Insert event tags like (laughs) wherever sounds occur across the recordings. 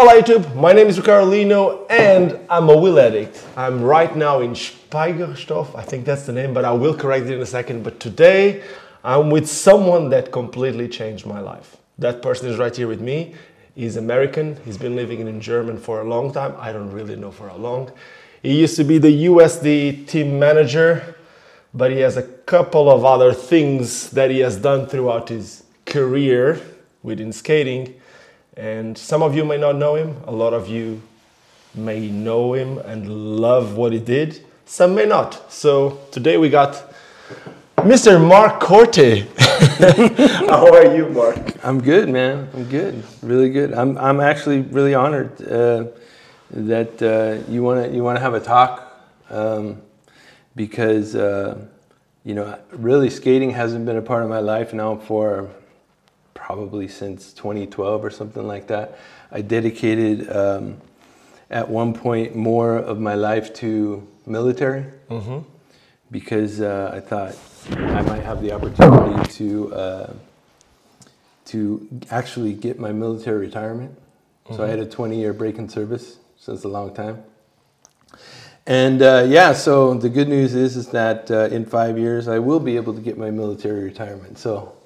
Hola YouTube, my name is Ricardo Lino and I'm a wheel addict. I'm right now in Speichersdorf, I think that's the name, but I will correct it in a second. But today I'm with someone that completely changed my life. That person is right here with me. He's American, he's been living in Germany for a long time. I don't really know for how long. He used to be the USD team manager, but he has a couple of other things that he has done throughout his career within skating and some of you may not know him, a lot of you may know him and love what he did, some may not. So today we got Mr. Mark Corti. (laughs) How are you, Mark? I'm good, man. I'm good. Really good. I'm, I'm actually really honored uh, that uh, you want to you want to have a talk um, because uh, you know really skating hasn't been a part of my life now for probably since 2012 or something like that. I dedicated um, at one point more of my life to military mm-hmm. because uh, I thought I might have the opportunity to uh, to actually get my military retirement. Mm-hmm. So I had a 20 year break in service, so it's a long time. And uh, yeah, so the good news is is that uh, in five years I will be able to get my military retirement. So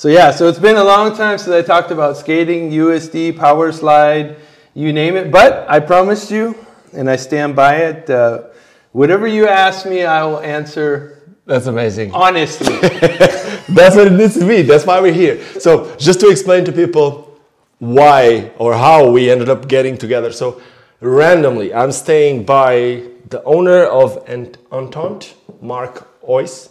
so yeah, so it's been a long time since I talked about skating, USD, power slide, you name it. But I promised you, and I stand by it. Uh, whatever you ask me, I will answer. That's amazing. Honestly, (laughs) that's what it needs to be. That's why we're here. So just to explain to people why or how we ended up getting together. So randomly, I'm staying by the owner of Entente, Mark Ois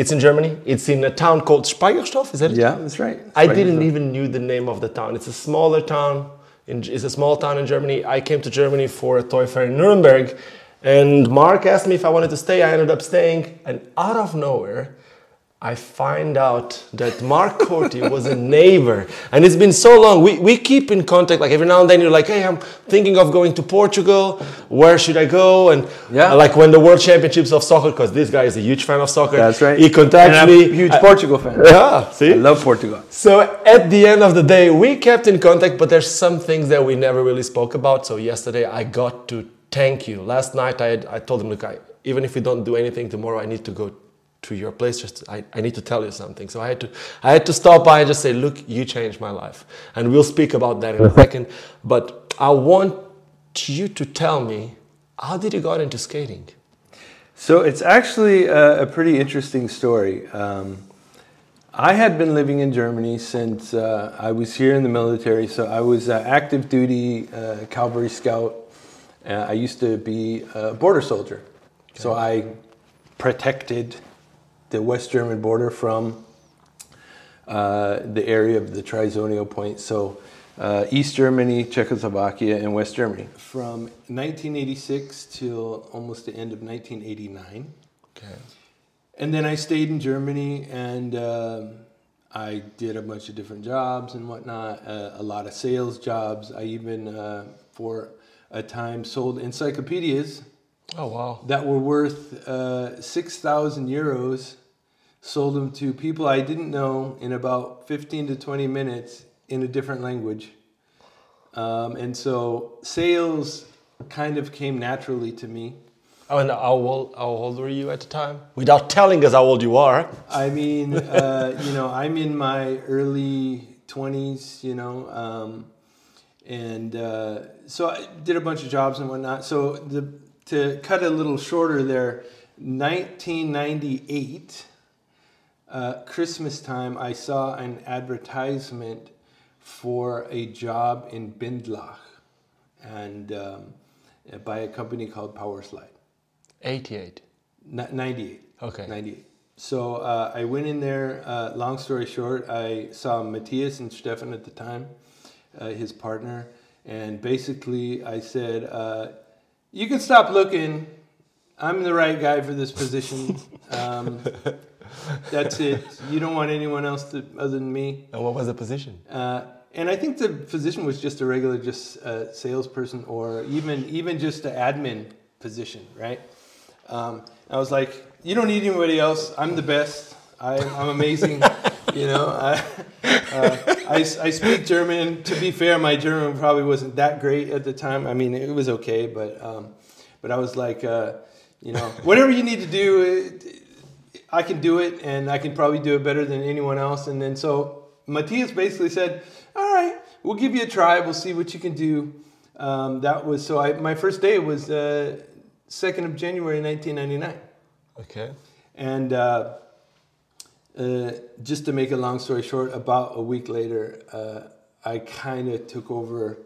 it's in Germany. It's in a town called Speichersdorf. Is that it? Yeah, that's right. I didn't even knew the name of the town. It's a smaller town. In, it's a small town in Germany. I came to Germany for a toy fair in Nuremberg, and Mark asked me if I wanted to stay. I ended up staying, and out of nowhere, I find out that Mark Corti was a neighbor. And it's been so long. We, we keep in contact. Like every now and then you're like, hey, I'm thinking of going to Portugal. Where should I go? And yeah. Uh, like when the World Championships of Soccer, because this guy is a huge fan of soccer. That's right. He contacts me. huge Portugal fan. (laughs) Yeah, see? I love Portugal. So at the end of the day, we kept in contact, but there's some things that we never really spoke about. So yesterday I got to thank you. Last night I, had, I told him, look, I, even if we don't do anything tomorrow, I need to go to your place just I, I need to tell you something. So i had to i had to stop by and just say look you changed my life. And we'll speak about that in a second. But i want you to tell me how did you got into skating? So it's actually a, a pretty interesting story. Um, i had been living in germany since uh, i was here in the military. So i was uh, active duty uh, cavalry scout. Uh, i used to be a border soldier. Okay. so i protected the West German border from uh, the area of the Trizonio point. So uh, East Germany, Czechoslovakia, and West Germany. From 1986 till almost the end of 1989. Okay. And then I stayed in Germany and uh, I did a bunch of different jobs and whatnot, uh, a lot of sales jobs. I even, uh, for a time, sold encyclopedias. Oh, wow. That were worth uh, 6,000 euros sold them to people I didn't know in about 15 to 20 minutes in a different language. Um, and so sales kind of came naturally to me. Oh, and how old, how old were you at the time? Without telling us how old you are. I mean, (laughs) uh, you know, I'm in my early 20s, you know, um, and uh, so I did a bunch of jobs and whatnot. So the, to cut a little shorter there, 1998 uh, Christmas time, I saw an advertisement for a job in Bindlach and um, by a company called Powerslide. 88. N- 98. Okay. 98. So uh, I went in there. Uh, long story short, I saw Matthias and Stefan at the time, uh, his partner, and basically I said, uh, "You can stop looking. I'm the right guy for this position." (laughs) Um, that's it. You don't want anyone else to, other than me. And what was the position? Uh, and I think the position was just a regular, just a salesperson, or even even just an admin position, right? Um, I was like, you don't need anybody else. I'm the best. I, am amazing. (laughs) you know. I, Uh, I, I speak German. To be fair, my German probably wasn't that great at the time. I mean, it was okay, but um, but I was like, uh, you know, whatever you need to do, it, I can do it, and I can probably do it better than anyone else. And then so Matthias basically said, "All right, we'll give you a try. We'll see what you can do." Um, that was so. I my first day was uh, second of January, nineteen ninety nine. Okay. And uh, uh, just to make a long story short, about a week later, uh, I kind of took over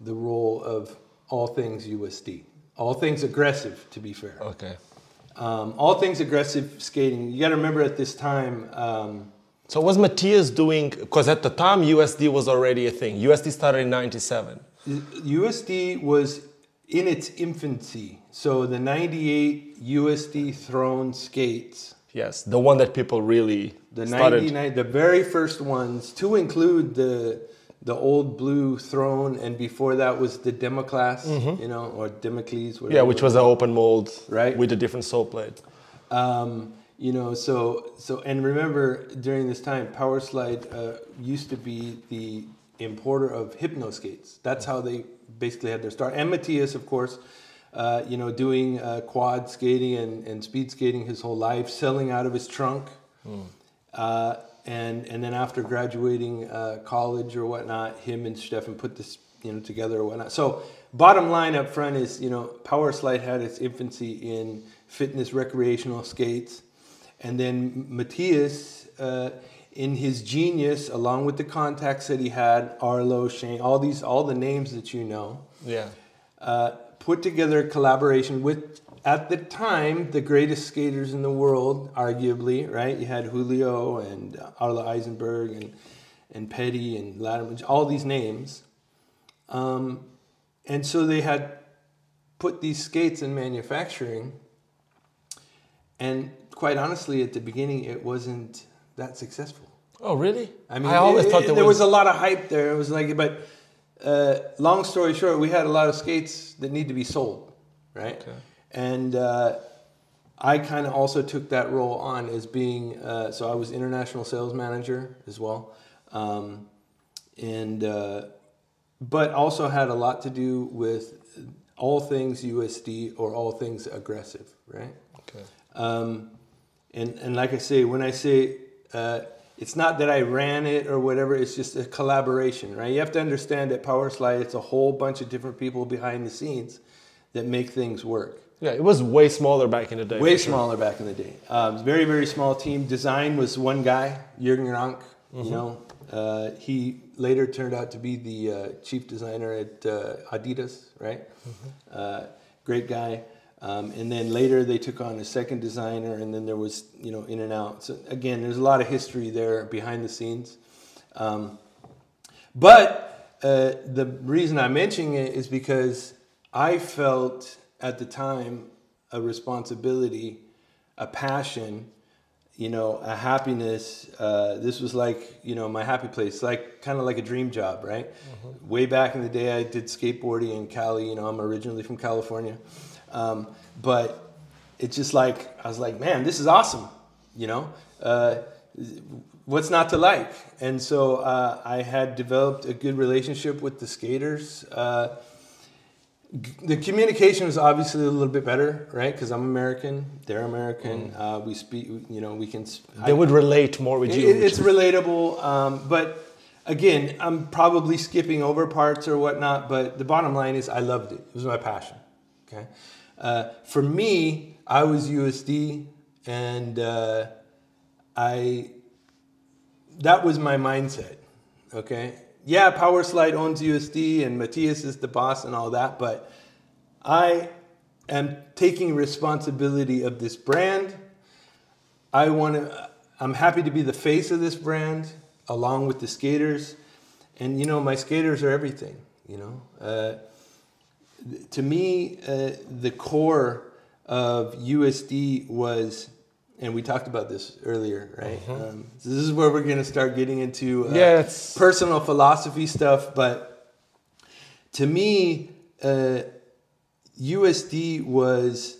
the role of all things USD, all things aggressive, to be fair. Okay. Um, all things aggressive skating. You got to remember at this time. Um, So was Matthias doing? Because at the time USD was already a thing. USD started in '97. USD was in its infancy. So the 98 USD Throne skates, Yes, the one that people really the 99, the very first ones, to include the the old blue throne, and before that was the Democlass, you know, or Democles. Mm-hmm. Yeah, which was an open mold, Right. with a different sole plate. Um, you know, so so and remember during this time, Power Slide uh, used to be the importer of hypno skates. That's how they basically had their start. And Matthias, of course, uh, you know, doing uh, quad skating and, and speed skating his whole life, selling out of his trunk. Uh, and and then after graduating uh, college or whatnot, him and Stefan put this you know together or whatnot. So bottom line up front is you know Power Slide had its infancy in fitness recreational skates, and then Matthias. Uh, in his genius, along with the contacts that he had, Arlo, Shane, all these, all the names that you know, Yeah. uh, put together a collaboration with, at the time, the greatest skaters in the world, arguably, right? You had Julio and uh, Arlo Eisenberg and, and Petty and Latimer, all these names. Um, and so they had put these skates in manufacturing. And quite honestly, at the beginning, it wasn't that successful. Oh, really? I mean, I always it- thought it- there, there was. was a lot of hype there. It was like, but uh, long story short, we had a lot of skates that need to be sold, right? Okay. And uh, I kind of also took that role on as being uh, so I was international sales manager as well, um, and uh, but also had a lot to do with all things USD or all things aggressive, right? okay. Um, and and like I say, when I say uh, it's not that I ran it or whatever, it's just a collaboration, right? You have to understand that Power Slide, it's a whole bunch of different people behind the scenes that make things work. Yeah, it was way smaller back in the day. Way for sure. smaller back in the day. Um, very very small team. Design was one guy, Jürgen Rank. You know, uh, he later turned out to be the uh, chief designer at uh, Adidas, right? Uh, great guy. Um, and then later they took on a second designer, and then there was you know in and out. So again, there's a lot of history there behind the scenes. Um, but uh, the reason I'm mentioning it is because I felt at the time a responsibility, a passion, you know, a happiness. Uh, this was like, you know, my happy place, like kind of like a dream job, right? Way back in the day, I did skateboarding in Cali. You know, I'm originally from California, um, but it's just like I was like, man, this is awesome. You know, uh, what's not to like? And so uh, I had developed a good relationship with the skaters. Uh, the communication was obviously a little bit better, right? Because I'm American, they're American. Uh, we speak, you know, we can. They I- would relate more with it- you. it- it's relatable, um, but again, I'm probably skipping over parts or whatnot. But the bottom line is, I loved it. It was my passion. Okay, uh, for me, I was USD, and uh, I that was my mindset. Okay, yeah, PowerSlide owns USD, and Matthias is the boss and all that, but I am taking responsibility of this brand. I want to. I'm happy to be the face of this brand, along with the skaters, and you know my skaters are everything. You know, uh, to me, uh, the core of USD was, and we talked about this earlier, right? Um, so this is where we're going to start getting into uh, Yeah, personal philosophy stuff, but to me, uh, USD was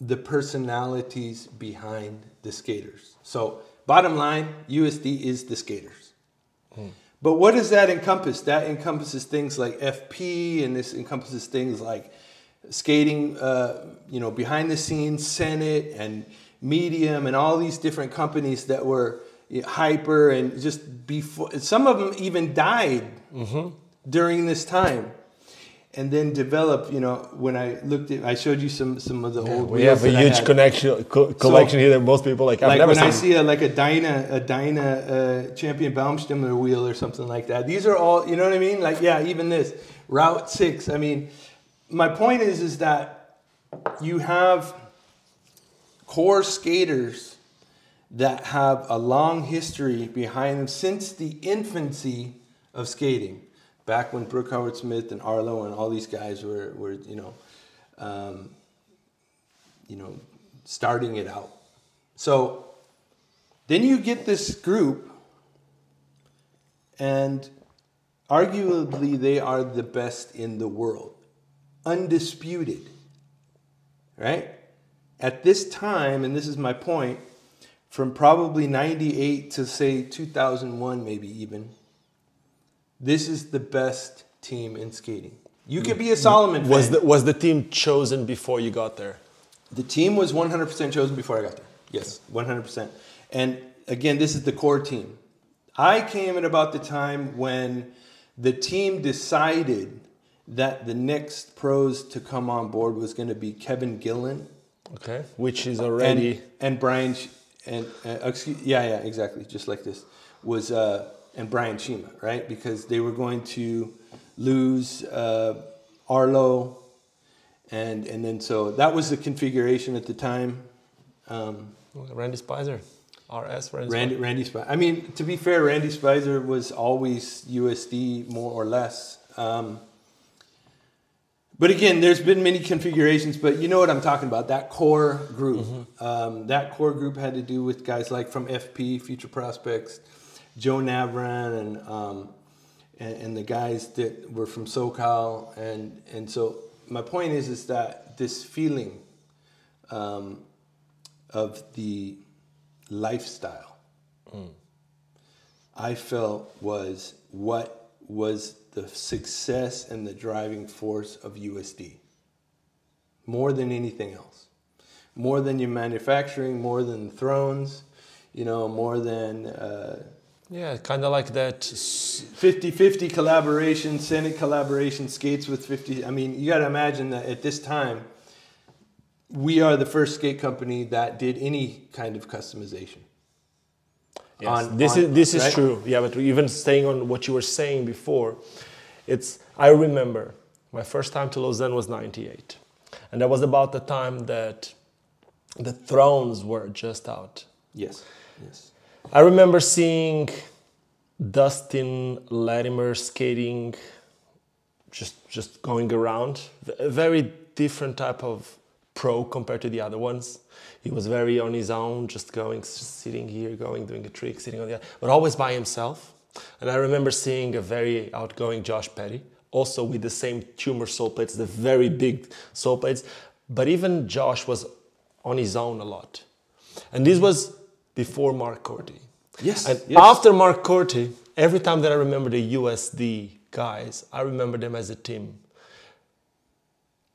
the personalities behind the skaters. So, bottom line, USD is the skaters. But what does that encompass? That encompasses things like FP, and this encompasses things like skating, uh, you know, behind the scenes, Senate, and Medium, and all these different companies that were hyper and just before. Some of them even died during this time. And then develop, you know, when I looked at, I showed you some some of the old. We have a huge connection co- collection here that most people like. I've Like never when I see a, like a Dyna, a Dyna uh, Champion Baumstimmer wheel or something like that. These are all, you know what I mean? Like, yeah, even this Route Six. I mean, my point is, is that you have core skaters that have a long history behind them since the infancy of skating. Back when Brooke Howard Smith and Arlo and all these guys were, were you know, um, you know, starting it out. So then you get this group, and arguably they are the best in the world, undisputed. Right? At this time, and this is my point, from probably 98 to say 2001, maybe even, this is the best team in skating. You could be a mm. Salomon fan. Was the was the team chosen before you got there? The team was 100% chosen before I got there. Yes, 100%. And again, this is the core team. I came at about the time when the team decided that the next pros to come on board was going to be Kevin Gillen Okay, which is and, already and Brian Sh- and uh, excuse, yeah, yeah, exactly, just like this was uh, and Brian Shima, right? Because they were going to lose uh, Arlo, and and then so that was the configuration at the time. Um, Randy Spicer, RS Randy. Randy Randy Spicer. I mean, to be fair, Randy Spicer was always USD more or less. Um, but again, there's been many configurations, but you know what I'm talking about. That core group. Um, that core group had to do with guys like from FP, Future Prospects, Joe Navran, and, um, and and the guys that were from SoCal, and and so my point is is that this feeling um, of the lifestyle, I felt was what was the success and the driving force of USD. More than anything else. More than your manufacturing, more than thrones, you know, more than uh, Yeah, kind of like that. s- 50 50 collaboration, Senate collaboration, skates with 50. I mean, you got to imagine that at this time, we are the first skate company that did any kind of customization. Yes, on- this on- is this is true. Yeah, but even staying on what you were saying before, it's I remember my first time to Lausanne was '98, and that was about the time that the thrones were just out. Yes, yes. I remember seeing Dustin Latimer skating, just just going around. A very different type of pro compared to the other ones. He was very on his own, just going, just sitting here, going, doing a trick, sitting on the other, but always by himself. And I remember seeing a very outgoing Josh Petty, also with the same tumor sole plates, the very big sole plates. But even Josh was on his own a lot. And this was before Mark Corti. Yes, And yes. after Mark Corti, every time that I remember the USD guys, I remember them as a team.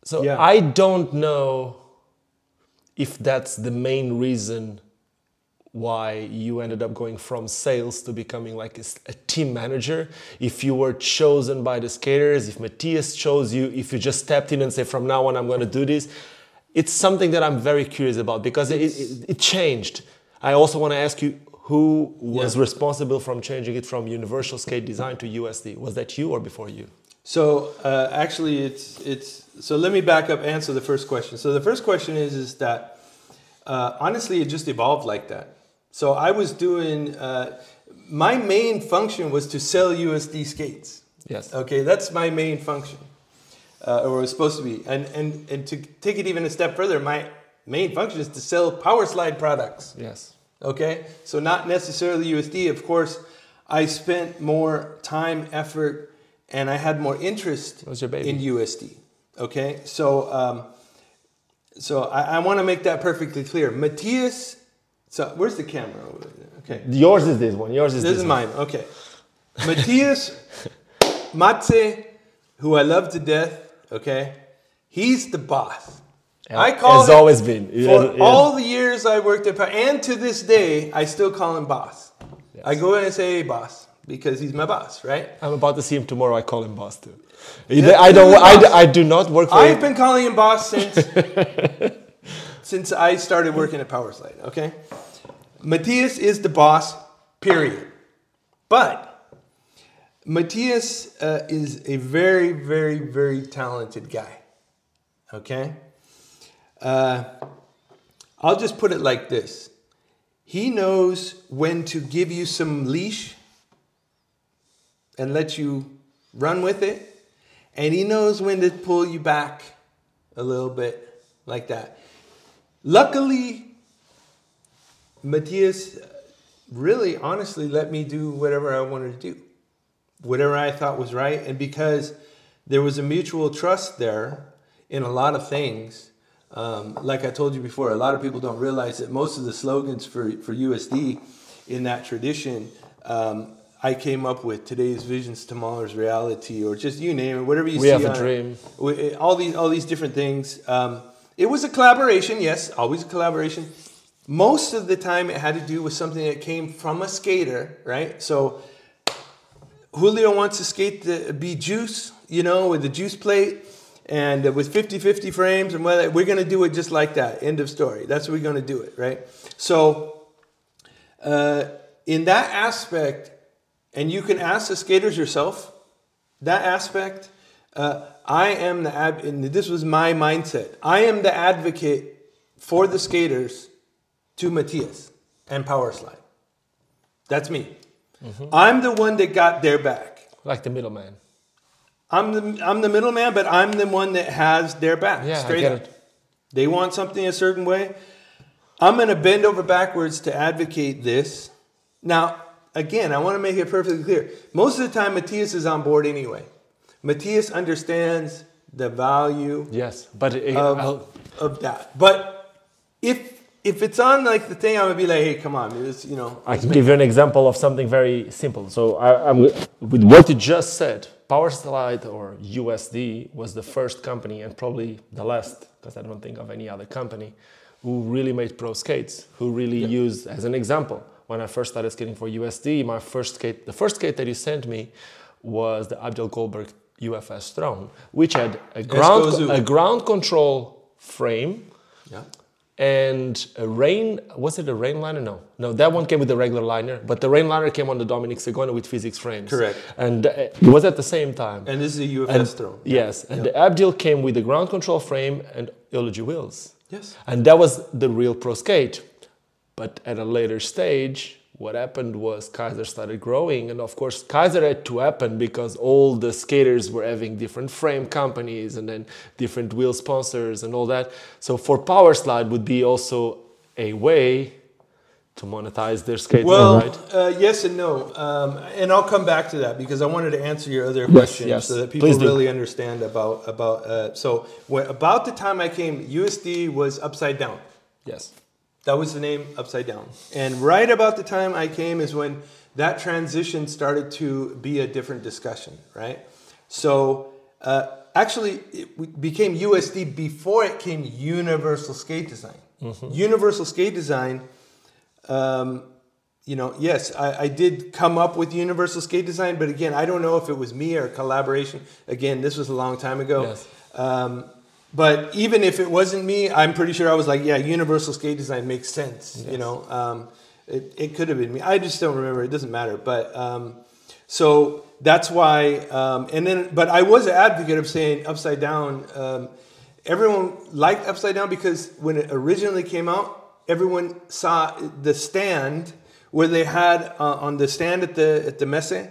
So Yeah. I don't know if that's the main reason why you ended up going from sales to becoming like a team manager. If you were chosen by the skaters, if Matthias chose you, if you just stepped in and say, from now on, I'm going to do this. It's something that I'm very curious about because it, it, it changed. I also want to ask you who was Yeah. responsible from changing it from Universal Skate Design to USD. Was that you or before you? So uh, actually, it's it's. So let me back up. Answer the first question. So the first question is is that uh, honestly, it just evolved like that. So I was doing. Uh, my main function was to sell USD skates. Yes. Okay, that's my main function, uh, or it was supposed to be. And and and to take it even a step further, my main function is to sell power slide products. Yes. Okay, so not necessarily USD. Of course, I spent more time, effort, and I had more interest was your baby. in USD. Okay, so um, so I, I want to make that perfectly clear. Matthias, so where's the camera? Okay, Yours is this one. Yours is this this is one. mine. Okay, Matthias Matze, who I love to death, okay, he's the boss. I call Has him- always been. for Yeah, yeah. all the years I worked at, and to this day, I still call him boss. I go in and say, "Hey, boss," because he's my boss, right? I'm about to see him tomorrow. I call him boss too. Yeah, I don't. I. I do not work for. I've him. been calling him boss since (laughs) since I started working at Powerslide. Okay, Matthias is the boss. Period. But Matthias uh, is a very, very, very talented guy. Okay, uh, I'll just put it like this: He knows when to give you some leash and let you run with it. And he knows when to pull you back a little bit like that. Luckily, Matthias really honestly let me do whatever I wanted to do, whatever I thought was right. And because there was a mutual trust there in a lot of things, um, like I told you before, a lot of people don't realize that most of the slogans for, for USD in that tradition, um, I came up with today's visions, tomorrow's reality, or just you name it, whatever you We see. have a dream. All these all these different things. Um, it was a collaboration, yes, always a collaboration. Most of the time, it had to do with something that came from a skater, right? So Julio wants to skate the be juice, you know, with the juice plate and with 50-50 frames and whether we're going to do it just like that. End of story. That's what we're going to do it, right? So uh, in that aspect, and you can ask the skaters yourself, that aspect, uh, I am the ad, and this was my mindset. I am the advocate for the skaters to Matthias and Power Slide. That's me. Mm-hmm. I'm the one that got their back. like the middleman. I'm the I'm the middleman, but I'm the one that has their back. Yeah, I straight get up. it. They want something a certain way. I'm going to bend over backwards to advocate this. Now, again, I want to make it perfectly clear. Most of the time, Matthias is on board anyway. Matthias understands the value Yes, but it, of, of that. But if if it's on like the thing, I'm gonna be like, hey, come on, it's, you know. I can give you an example of something very simple. So I, I'm with what you just said. PowerSlide or USD was the first company and probably the last, because I don't think of any other company, who really made pro skates. Who really used, as an example, when I first started skating for USD, my first skate, the first skate that you sent me was the Abdel Goldberg UFS Throne, which had a ground a ground control frame Yeah. and a rain was it a rain liner? No. No that one came with the regular liner but the rain liner came on the dominic sagona with physics frames. Correct. and uh, it was at the same time. And this is a UFS and, throne. yes and the abdil came with the ground control frame and eulogy wheels. Yes. and that was the real pro skate. But at a later stage what happened was kizer started growing and of course kizer had to happen because all the skaters were having different frame companies and then different wheel sponsors and all that so for power slide would be also a way to monetize their skate Well, right uh, yes and no, um, and I'll come back to that because I wanted to answer your other question yes. so that people Please do. really understand about about. Uh, so when, about the time I came, USD was upside down. yes That was the name Upside Down. And right about the time I came is when that transition started to be a different discussion, right? So uh, actually, it became USD before it came Universal Skate Design. Universal Skate Design, um, you know, yes, I, I did come up with Universal Skate Design, but again, I don't know if it was me or collaboration. Again, this was a long time ago. Yes. Um, but even if it wasn't me, I'm pretty sure I was like, yeah, Universal Skate Design makes sense. You know, um, it, it could have been me. I just don't remember. It doesn't matter. But um, so that's why. Um, and then, but I was an advocate of saying Upside Down. Um, everyone liked Upside Down because when it originally came out, everyone saw the stand where they had uh, on the stand at the at the messe.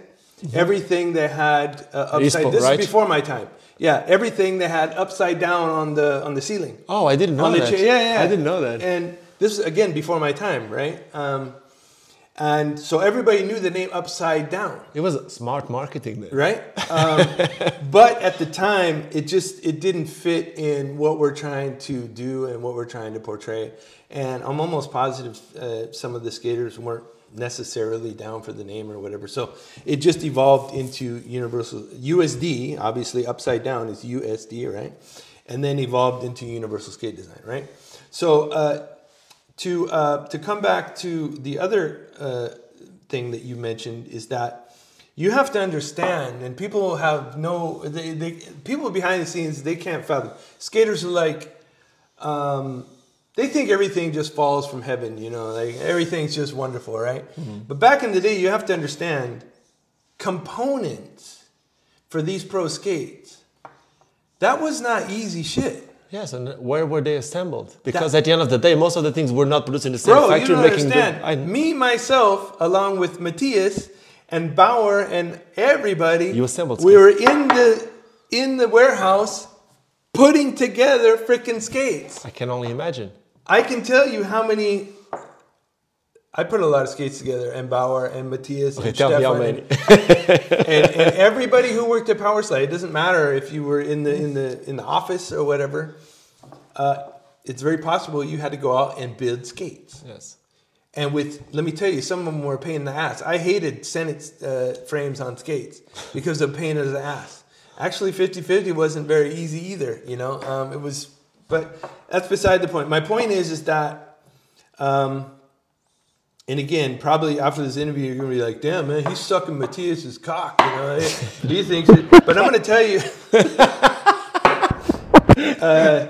Everything they had uh, upside. This right? is before my time. Yeah, everything they had upside down on the on the ceiling. oh i didn't know on that chair. Yeah, yeah. i didn't know that And this is again before my time, right? Um, and so everybody knew the name Upside Down, it was smart marketing then right? Um, (laughs) but at the time, it just it didn't fit in what we're trying to do and what we're trying to portray. And I'm almost positive uh, some of the skaters weren't necessarily down for the name or whatever. So it just evolved into Universal USD. Obviously, upside down is USD, right? And then evolved into Universal Skate Design, right? So uh, to uh, to come back to the other uh, thing that you mentioned is that you have to understand, and people have no, they, they people behind the scenes they can't fathom. Skaters are like. Um, they think everything just falls from heaven, you know, like everything's just wonderful, right? Mm-hmm. But back in the day, you have to understand components for these pro skates. That was not easy shit. Yes, and where were they assembled? Because that, at the end of the day, most of the things were not produced in the same bro, factory. You don't making understand. I, Me, myself, along with Matthias and Bauer and everybody, you assembled. We were in the in the warehouse putting together freaking skates. I can only imagine. I can tell you how many. I put a lot of skates together, and Bauer and Matthias okay, and Stefan, and, (laughs) and, and, everybody who worked at Powerslide. It doesn't matter if you were in the in the in the office or whatever. Uh, it's very possible you had to go out and build skates. Yes. And with, let me tell you, some of them were a pain in the ass. I hated Senate uh, frames on skates because of pain in the ass. Actually, 50 50 wasn't very easy either, you know. Um, it was but that's beside the point. My point is, is that, um, and again, probably after this interview, you're gonna be like, "Damn, man, he's sucking Matthias's cock," you know. he thinks, it, but I'm gonna tell you. (laughs) uh,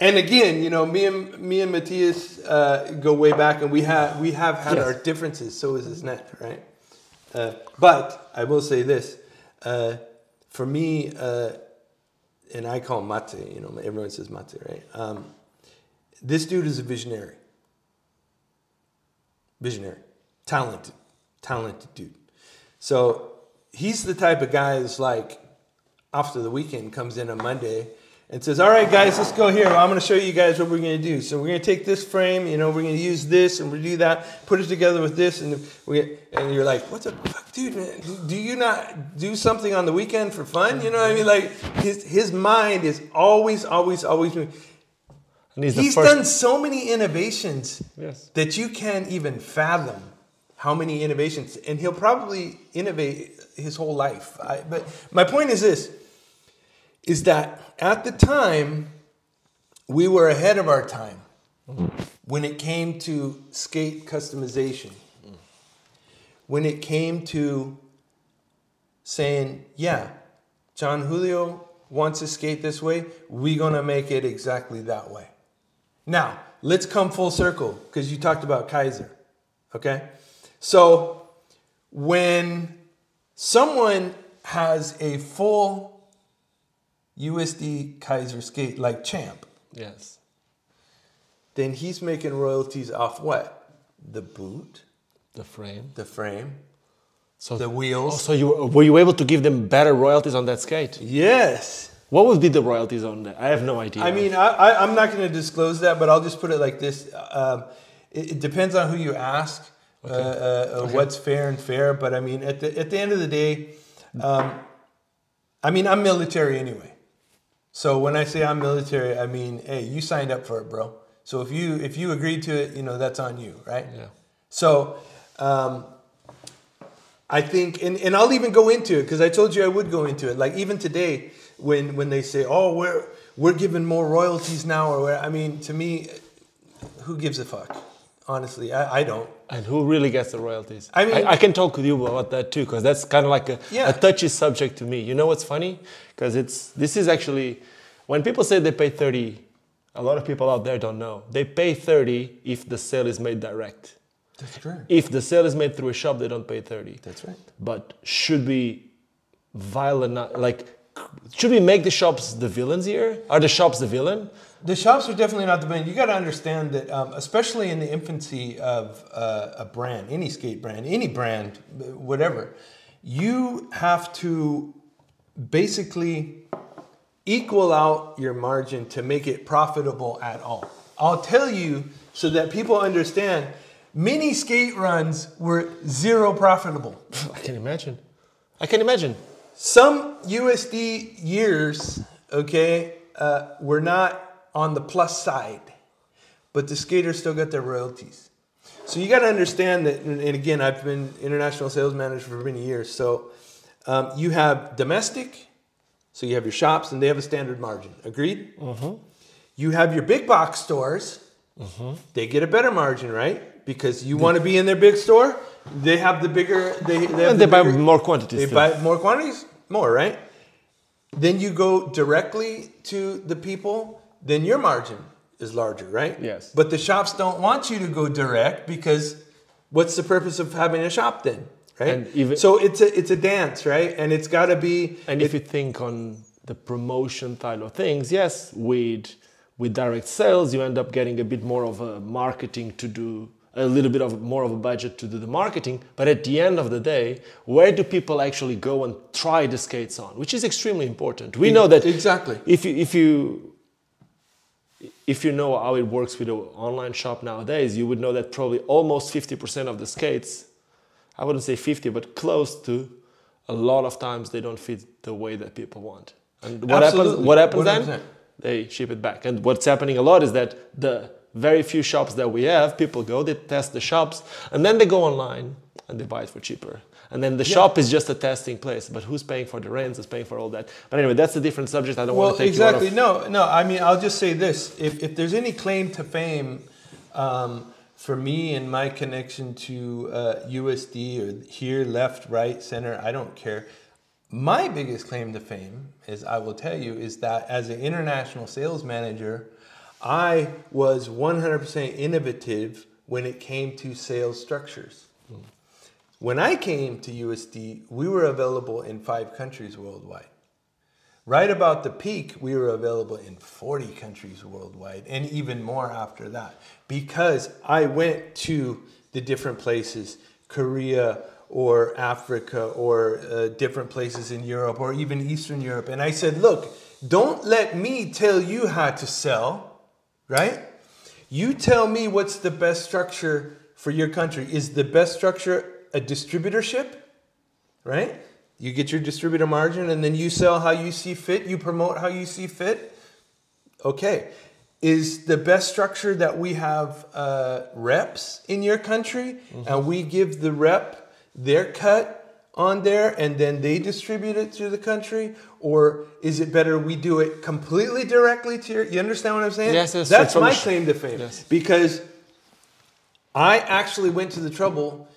and again, you know, me and me and Matthias uh, go way back, and we have we have had yes. our differences. So is his net, right? Uh, but I will say this: uh, for me, uh, and I call him Mate, you know, everyone says Mate, right? Um, this dude is a visionary. Visionary. Talented. Talented dude. So he's the type of guy that's like, after the weekend, comes in on Monday and says, All right, guys, let's go here. Well, I'm going to show you guys what we're going to do. So we're going to take this frame, you know, we're going to use this and we do that, put it together with this. And, we, and you're like, What the fuck, dude, man? Do you not do something on the weekend for fun? You know what I mean? Like, his, his mind is always, always, always moving. And he's, he's done so many innovations yes. that you can't even fathom how many innovations. And he'll probably innovate his whole life. I, but my point is this is that at the time, we were ahead of our time when it came to skate customization. When it came to saying, yeah, Jon Julio wants to skate this way, we're gonna make it exactly that way. Now, let's come full circle because you talked about Kizer, okay? So, when someone has a full USD Kizer skate like Champ. Yes. Then he's making royalties off what? The boot, the frame, the frame, so the wheels. Oh, so you were you able to give them better royalties on that skate? Yes. What would be the royalties on that? I have no idea. I mean, I, am not going to disclose that, but I'll just put it like this: um, it, it, depends on who you ask, okay. uh, uh, okay. what's fair and fair. But I mean, at the at the end of the day, um, I mean, I'm military anyway. So when I say I'm military, I mean, hey, you signed up for it, bro. So if you if you agreed to it, you know that's on you, right? Yeah. So um, I think, and, and I'll even go into it because I told you I would go into it. Like even today, when when they say, oh, we're we're giving more royalties now, or where I mean, to me, who gives a fuck? Honestly, I, I don't. And who really gets the royalties? I mean, I, I can talk with you about that too, because that's kind of like a, yeah. a touchy subject to me. You know what's funny? Because it's this is actually when people say they pay 30, a lot of people out there don't know. They pay 30 if the sale is made direct. That's true. If the sale is made through a shop, they don't pay 30. That's right. But should we violent like should we make the shops the villains here? Are the shops the villain? The shops are definitely not the villain. You got to understand that, um, especially in the infancy of uh, a brand, any skate brand, any brand, whatever, you have to basically equal out your margin to make it profitable at all. I'll tell you so that people understand. Many skate runs were zero profitable. (laughs) I can imagine. I can imagine. Some USD years, okay, uh, were not on the plus side, but the skaters still got their royalties. So you got to understand that, and again, I've been international sales manager for many years. So um, you have domestic, so you have your shops, and they have a standard margin. Agreed. You have your big box stores. They get a better margin, right? Because you want to be in their big store. They have the bigger. They, they And the they buy more quantities. They too. buy more quantities, more, right? Then you go directly to the people, then your margin is larger, right? Yes. But the shops don't want you to go direct because what's the purpose of having a shop then? Right? And even- so it's a it's a dance, right? And it's gotta be And if you think on the promotion side of things, yes, with with direct sales, you end up getting a bit more of a marketing to do a little bit of more of a budget to do the marketing. But at the end of the day, where do people actually go and try the skates on? Which is extremely important. We know that Exactly. if you if you if you know how it works with an online shop nowadays, you would know that probably almost 50% of the skates, I wouldn't say 50, but close to, a lot of times they don't fit the way that people want. And what happens? What happens then? 100%. They ship it back. And what's happening a lot is that the very few shops that we have, people go, they test the shops, and then they go online and they buy it for cheaper. And then the shop is just a testing place, but who's paying for the rents? Who's paying for all that? But anyway, that's a different subject. I don't well, want to take exactly. you out of No, no. I mean, I'll just say this: if if there's any claim to fame um, for me and my connection to uh, USD or here, left, right, center, I don't care. My biggest claim to fame is I will tell you is that as an international sales manager, I was 100% innovative when it came to sales structures. When I came to USD, we were available in five countries worldwide. Right about the peak, we were available in 40 countries worldwide and even more after that because I went to the different places, Korea or Africa or uh, different places in Europe or even Eastern Europe. And I said, look, don't let me tell you how to sell, right? You tell me what's the best structure for your country. Is the best structure a distributorship? Right? You get your distributor margin and then you sell how you see fit, you promote how you see fit. Okay. Is the best structure that we have uh, reps in your country and we give the rep their cut on there and then they distribute it to the country? Or is it better we do it completely directly to your. You understand what I'm saying? Yes, yes, That's my claim to fame. Yes. Because I actually went to the trouble,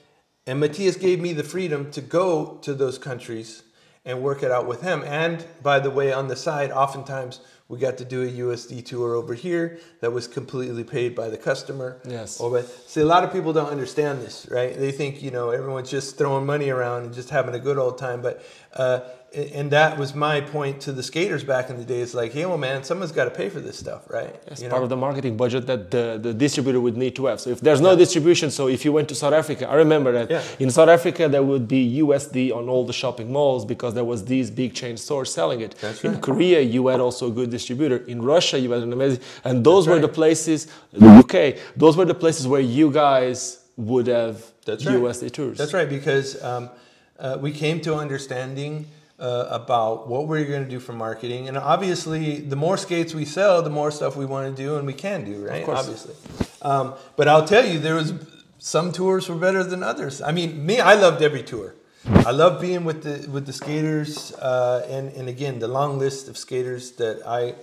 and Matthias gave me the freedom to go to those countries and work it out with him. And by the way, on the side, oftentimes we got to do a USD tour over here that was completely paid by the customer. Yes. Or by, see, a lot of people don't understand this, right? They think you know everyone's just throwing money around and just having a good old time, but. Uh, and that was my point to the skaters back in the day. It's like, hey, well, man, someone's got to pay for this stuff, right? It's part know? of the marketing budget that the, the distributor would need to have. So if there's no distribution, so if you went to South Africa, I remember that Yeah. in South Africa there would be USD on all the shopping malls because there was these big chain stores selling it. That's in right. Korea, you had also a good distributor. In Russia, you had an amazing, and those were right. the places. The UK, those were the places where you guys would have That's right. USD tours. That's right, because um, uh, we came to understanding uh, about what we're going to do for marketing, and obviously, the more skates we sell, the more stuff we want to do and we can do, right? Of course. Obviously, um, but I'll tell you, there was some tours were better than others. I mean, me, I loved every tour. I love being with the with the skaters, uh, and and again, the long list of skaters that I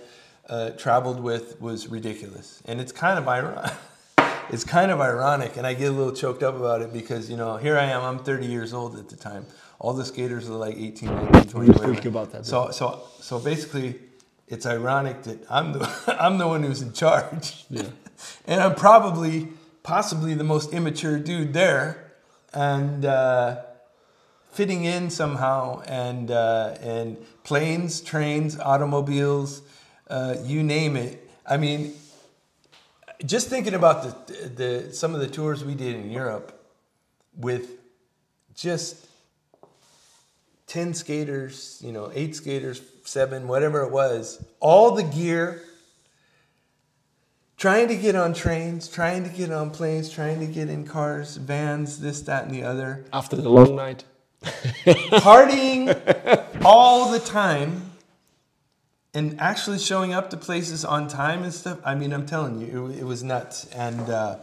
uh, traveled with was ridiculous, and it's kind of ironic. (laughs) It's kind of ironic, and I get a little choked up about it because you know here I am. I'm 30 years old at the time. All the skaters are like 18, 19, 20. We'll speak about that, So so so basically, it's ironic that I'm the (laughs) I'm the one who's in charge. Yeah. (laughs) and I'm probably possibly the most immature dude there, and uh, fitting in somehow, and uh, and planes, trains, automobiles, uh, you name it. I mean, just thinking about the, the some of the tours we did in Europe with just 10 skaters, you know, 8 skaters, 7, whatever it was, all the gear trying to get on trains, trying to get on planes, trying to get in cars, vans, this that and the other, After the long night. (laughs) partying all the time and actually showing up to places on time and stuff. I mean, I'm telling you, it, it was nuts. And uh,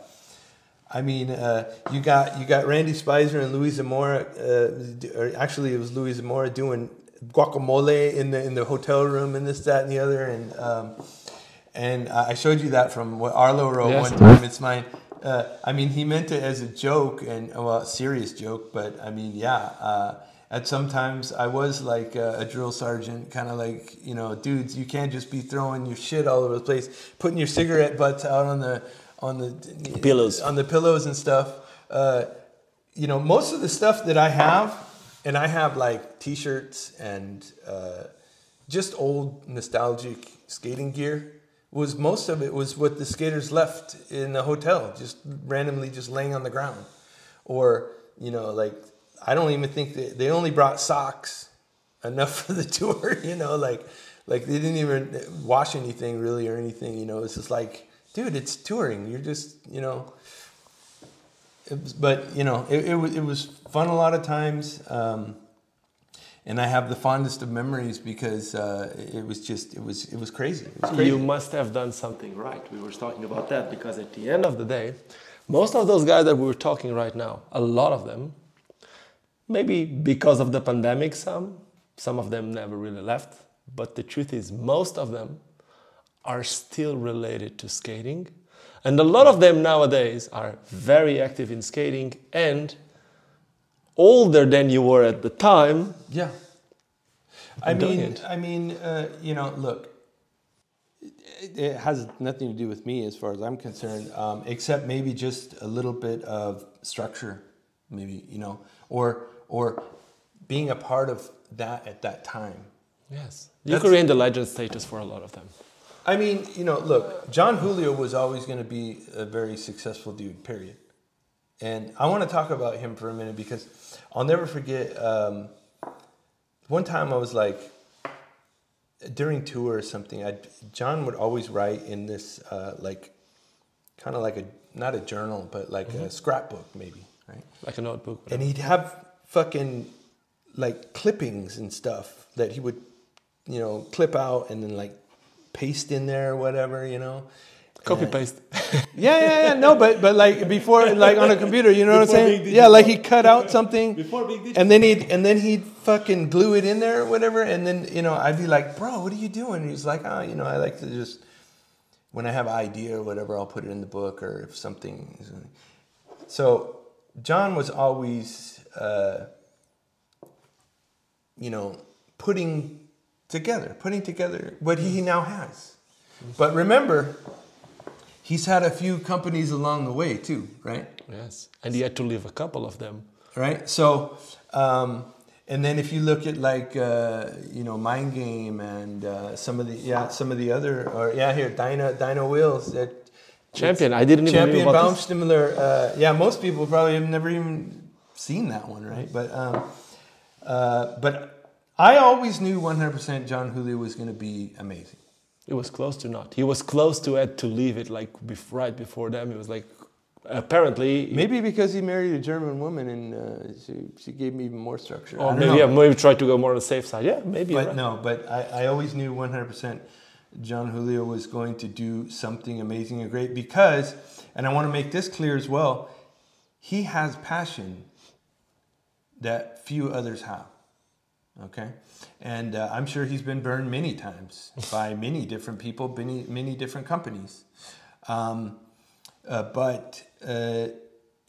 I mean, uh, you got you got Randy Spicer and Louis Zamora. Uh, or actually, it was Louis Zamora doing guacamole in the in the hotel room and this, that, and the other. And um, and I showed you that from what Arlo wrote Yes. one time. It's mine. Uh, I mean, he meant it as a joke and well, a serious joke, but I mean, yeah. Uh, at sometimes I was like a, a drill sergeant, kind of like you know, dudes, you can't just be throwing your shit all over the place, putting your cigarette butts out on the on the Pillows. on the pillows and stuff. Uh, you know, most of the stuff that I have, and I have like T-shirts and uh, just old nostalgic skating gear. Was most of it was what the skaters left in the hotel, just randomly just laying on the ground, or you know, like I don't even think that they only brought socks enough for the (laughs) tour. You know, like like they didn't even wash anything really or anything. You know, it's just like, dude, it's touring. You're just you know. Was, but you know, it, it was it was fun a lot of times, um, and I have the fondest of memories because uh, it was just it was it was crazy. It was crazy. You must have done something right. We were talking about that because at the end of the day, most of those guys that we were talking right now, a lot of them, maybe because of the pandemic, some, some of them never really left. But the truth is, most of them are still related to skating. And a lot of them nowadays are very active in skating and older than you were at the time. Yeah. I mean, it. I mean, uh, you know, look, it, it has nothing to do with me as far as I'm concerned, um, except maybe just a little bit of structure, maybe you know, or or being a part of that at that time. Yes. You That's- could the legend status for a lot of them. I mean, you know, look, Jon Julio was always going to be a very successful dude, period. And I want to talk about him for a minute because I'll never forget. Um, one time I was like, during tour or something, I Jon would always write in this, uh, like, kind of like a, not a journal, but like a scrapbook, maybe, right? Like a notebook. and he'd have fucking like clippings and stuff that he would you know clip out and then like paste in there or whatever you know? Copy And- paste. (laughs) yeah yeah yeah no but but like before like on a computer you know what i'm saying? Yeah like he cut out something Before being and then he'd and then he'd fucking glue it in there or whatever and then you know i'd be like bro what are you doing? And he's like ah you know i like to just when i have an idea or whatever i'll put it in the book or if something so jon was always uh, you know putting together putting together what he now has but remember he's had a few companies along the way too right Yes, and he had to leave a couple of them. right? So, um, and then if you look at like uh, you know Mind Game and uh, some of the yeah some of the other or yeah here Dino Dino Wheels that Champion, I didn't even Champion know about this. Baumstimmuler. Uh, yeah, most people probably have never even seen that one, right? But um, uh, but I always knew 100% Jon Julio was going to be amazing. It was close to not. He was close to it to leave it like right before them. It was like apparently Maybe because he married a German woman and uh, she, she gave me even more structure. Or maybe know. yeah, maybe try to go more on the safe side. Yeah, maybe. But right. no, but I, I always knew 100% Jon Julio was going to do something amazing and great because, and I want to make this clear as well, he has passion that few others have. Okay? And uh, I'm sure he's been burned many times (laughs) by many different people, many, many different companies. Um, uh, but uh,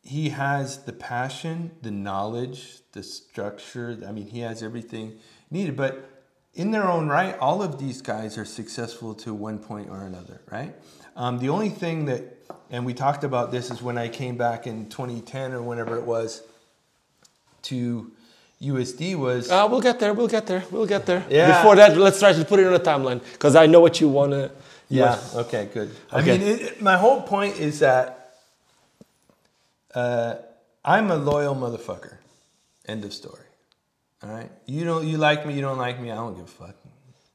he has the passion, the knowledge, the structure. I mean, he has everything needed. But in their own right, all of these guys are successful to one point or another, right? Um, the only thing that, and we talked about this, is when I came back in 2010 or whenever it was to USD was. Uh, we'll get there. We'll get there. We'll get there. Yeah. Before that, let's try to put it on a timeline because I know what you want to. Yeah. Okay. Good. Okay. I mean, it, it- my whole point is that uh, I'm a loyal motherfucker. End of story. All right. You don't. You like me. You don't like me. I don't give a fuck.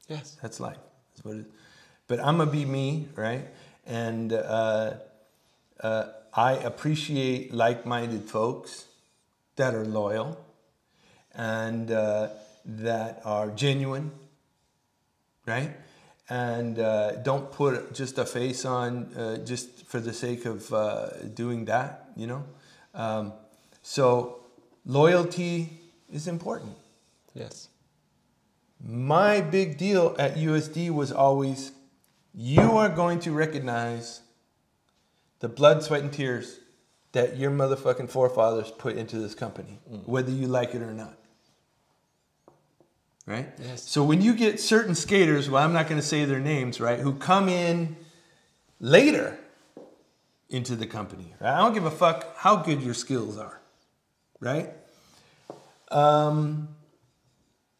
Yes. That's life. That's what it is. But I'm gonna be me, right? And uh, uh, I appreciate like-minded folks that are loyal and uh, that are genuine, right? and uh, don't put just a face on uh, just for the sake of uh, doing that, you know. Um, so loyalty is important. Yes. My big deal at USD was always you are going to recognize the blood, sweat, and tears that your motherfucking forefathers put into this company, whether you like it or not. Right? Yes. So when you get certain skaters, well, I'm not going to say their names, right, who come in later into the company, right? I don't give a fuck how good your skills are, right? Um,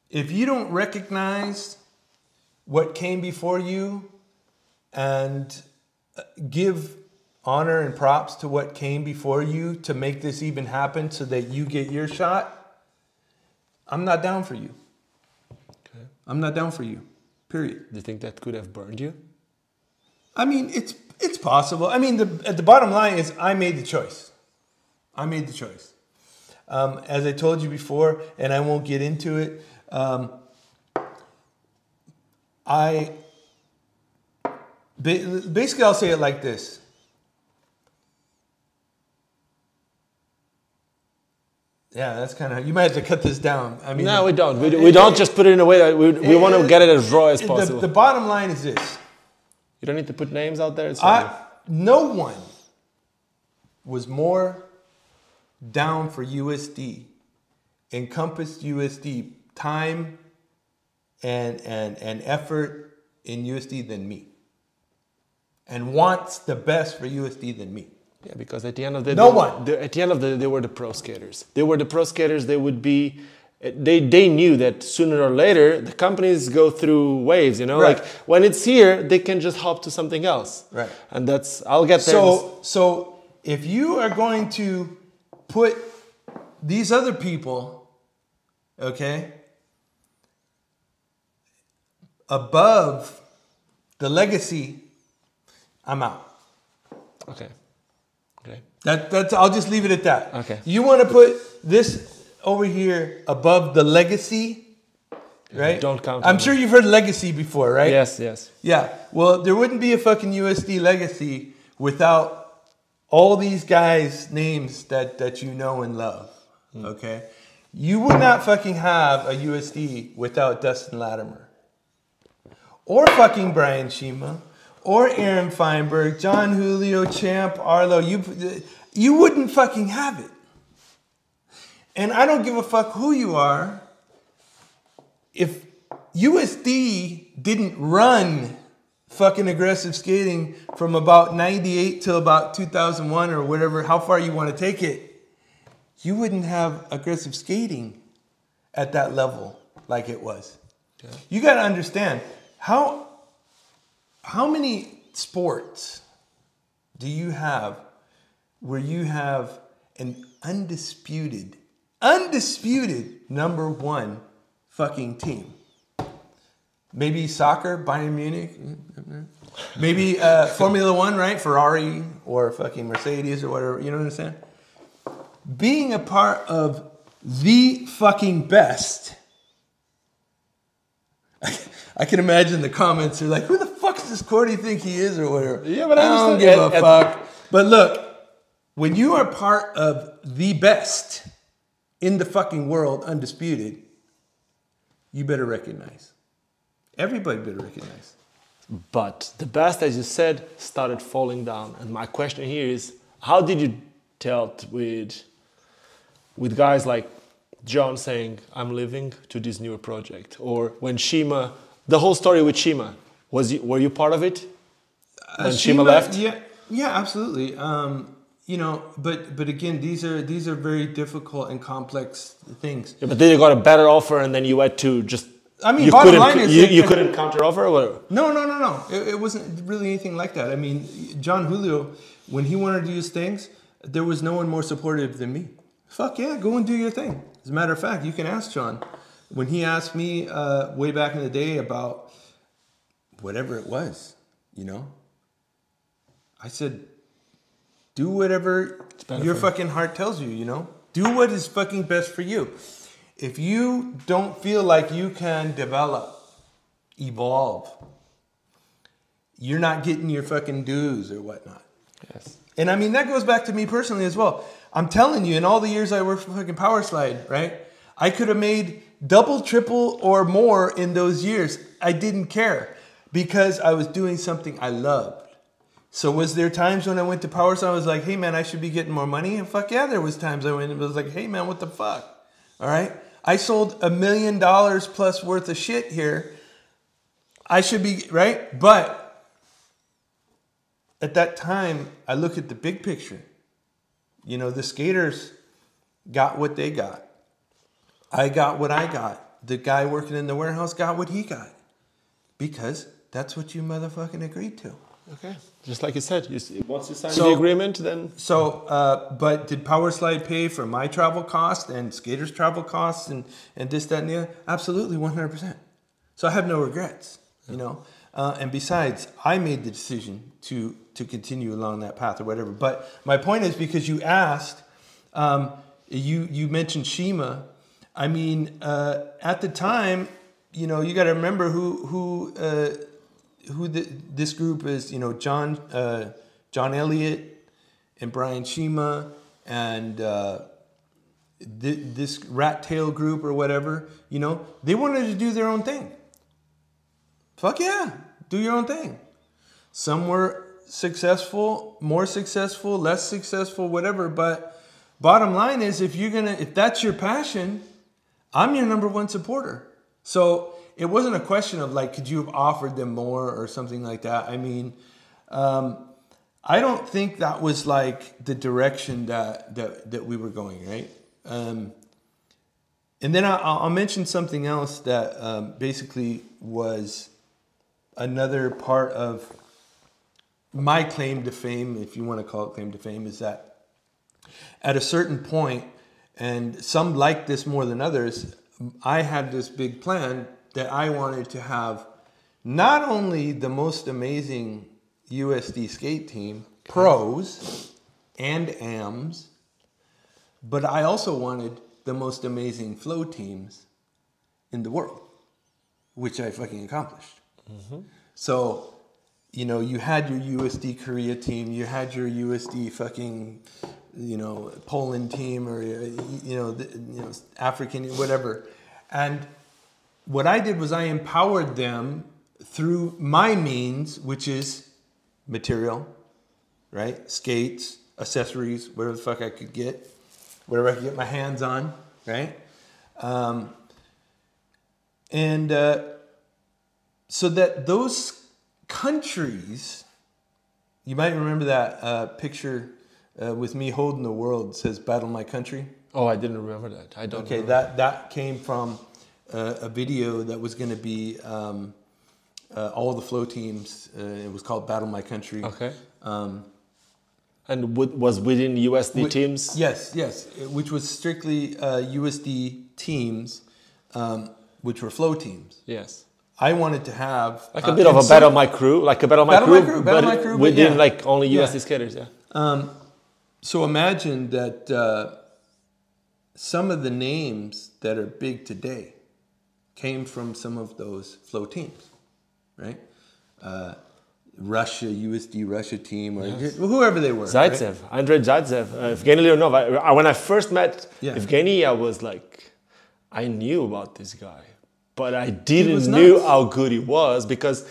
if you don't recognize what came before you and uh, give honor and props to what came before you to make this even happen so that you get your shot, I'm not down for you. I'm not down for you. Period. Do you think that could have burned you? I mean, it's it's possible. I mean, the the bottom line is I made the choice. I made the choice. Um, as I told you before, and I won't get into it. Um, I basically I'll say it like this. Yeah, that's kind of. You might have to cut this down. I mean, No, we don't. We, we don't just put it in a way that we, we want to get it as raw as the, possible. the bottom line is this. you don't need to put names out there. I, no one was more down for USD, encompassed USD time and, and, and effort in USD than me. And wants the best for USD than me. Yeah, because at the end of the No they- one. they- at the end of the day, they were the pro skaters. They were the pro skaters. They would be. Eh, they they knew that sooner or later the companies go through waves. You know, Right. like when it's here, they can just hop to something else. Right. And that's I'll get there. in a s- So, so if you are going to put these other people, okay, above the legacy, I'm out. okay. That, that's, I'll just leave it at that. Okay. You want to put this over here above the legacy, right? don't count I'm sure you've heard legacy before, right? Yes. Yes. Yeah. Well, there wouldn't be a fucking USD legacy without all these guys' names that, that you know and love. Hmm. Okay? You would not fucking have a USD without Dustin Latimer. Or fucking Brian Shima. Or Aaron Feinberg, Jon Julio, Champ, Arlo. You, you wouldn't fucking have it. And I don't give a fuck who you are if USD didn't run fucking aggressive skating from about 98 till about 2001 or whatever, how far you want to take it, you wouldn't have aggressive skating at that level like it was. You got to understand how how many sports do you have where you have an undisputed undisputed number 1 fucking team? Maybe soccer, Bayern Munich. Maybe uh, Formula One, right? Ferrari or fucking Mercedes or whatever. You know what I'm saying? Being a part of the fucking best. (laughs) I can imagine the comments are like, "Who the does this Corti think he is?" or whatever. Yeah, but I I don't understand. give a At- at- fuck. But look, when you are part of the best in the fucking world, undisputed, you better recognize. Everybody better recognize. But the best, as you said, started falling down. And my question here is, how did you dealt with with guys like Jon saying, "I'm leaving to this newer project," or when Shima, the whole story with Shima, was you were you part of it? When Shima, left, Uh, Yeah, yeah, absolutely. Um, you know, but but again, these are these are very difficult and complex things. Yeah, but then you got a better offer, and then you had to just. I mean, you bottom line is you, you couldn't counter offer or whatever. No, no, no, no. It, it wasn't really anything like that. I mean, Jon Julio, when he wanted to do his things, there was no one more supportive than me. Fuck yeah, go and do your thing. As a matter of fact, you can ask Jon. When he asked me uh, way back in the day about whatever it was, you know, I said, do whatever your fucking heart tells you, you know? Do what is fucking best for you. If you don't feel like you can develop, evolve, you're not getting your fucking dues or whatnot. Yes. And I mean, that goes back to me personally as well. I'm telling you, in all the years I worked for fucking Power Slide, right? I could have made double, triple, or more in those years. I didn't care because I was doing something I loved. So was there times when I went to Power Slide, I was like, hey man, I should be getting more money? And fuck yeah, there was times I went and was like, hey man, what the fuck? All right? I sold a million dollars plus worth of shit here. I should be, right? But at that time, I look at the big picture. You know, the skaters got what they got. I got what I got. The guy working in the warehouse got what he got. Because that's what you motherfucking agreed to. Okay. Just like you said, you, s- once you sign So- the agreement, then So, uh, but did PowerSlide pay for my travel costs and skaters' travel costs and, and this, that, and the other? Absolutely, 100%. So I have no regrets, you know? Uh, and besides, I made the decision to, to continue along that path or whatever. But my point is because you asked, um, you, you mentioned Shima. I mean, uh, at the time, you know, you got to remember who, who, uh, who the, this group is, you know, John uh, John Elliott and Brian Shima and uh, th- this Rat Tail group or whatever, you know, they wanted to do their own thing. Fuck yeah, do your own thing. Some were successful, more successful, less successful, whatever. But bottom line is, if you're gonna, if that's your passion, I'm your number one supporter. So it wasn't a question of like, could you have offered them more or something like that. I mean, um, I don't think that was like the direction that that, that we were going, right? Um, and then I, I'll I'll mention something else that um, basically was another part of my claim to fame, if you want to call it claim to fame, is that at a certain point, and some like this more than others, I had this big plan that I wanted to have not only the most amazing USD skate team, pros and AMs, but I also wanted the most amazing flow teams in the world, which I fucking accomplished. Mm-hmm. So, you know, you had your USD Korea team, you had your USD fucking, you know, Poland team, or you know, the, you know, African, whatever, and what I did was I empowered them through my means, which is material, right? Skates, accessories, whatever the fuck I could get, whatever I could get my hands on, right? Um, and uh, so that those countries, you might remember that uh, picture uh, with me holding the world says "Battle My Country." oh, I didn't remember that. I don't. Okay, that that came from uh, a video that was going to be um, uh, all the flow teams. Uh, it was called "Battle My Country." Okay. Um, And was within USD Wi- teams? Yes, yes, which was strictly uh, USD teams, um, which were flow teams. Yes. I wanted to have Like a uh, bit of a battle my crew, like a battle my Battle crew, My Crew, Battle My Crew, within yeah. like only Yeah. USD skaters. Yeah. Um, so imagine that uh, some of the names that are big today came from some of those flow teams, right? Uh, Russia, USD Russia team, or whoever they were. right? Andrei Zaitsev, uh, Evgeny Leonov. I, I, when I first met Yeah. Evgeny, I was like, I knew about this guy, but I didn't knew nuts. how good he was because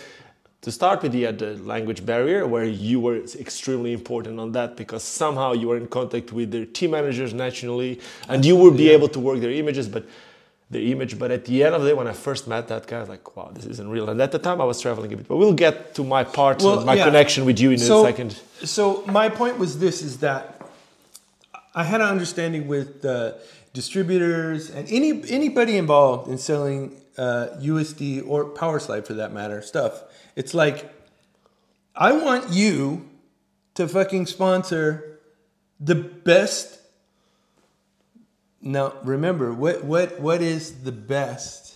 to start with, he had the language barrier where you were extremely important on that because somehow you were in contact with their team managers nationally and you would be able to work their images, but their image. But at the end of the day, when I first met that guy, I was like, wow, this isn't real. And at the time, I was traveling a bit. But we'll get to my part, Well, my yeah. connection with you in so, a second. So my point was this: is that I had an understanding with uh, distributors and any anybody involved in selling uh, USD or Power Slide for that matter stuff. It's like I want you to fucking sponsor the best. Now remember what what what is the best?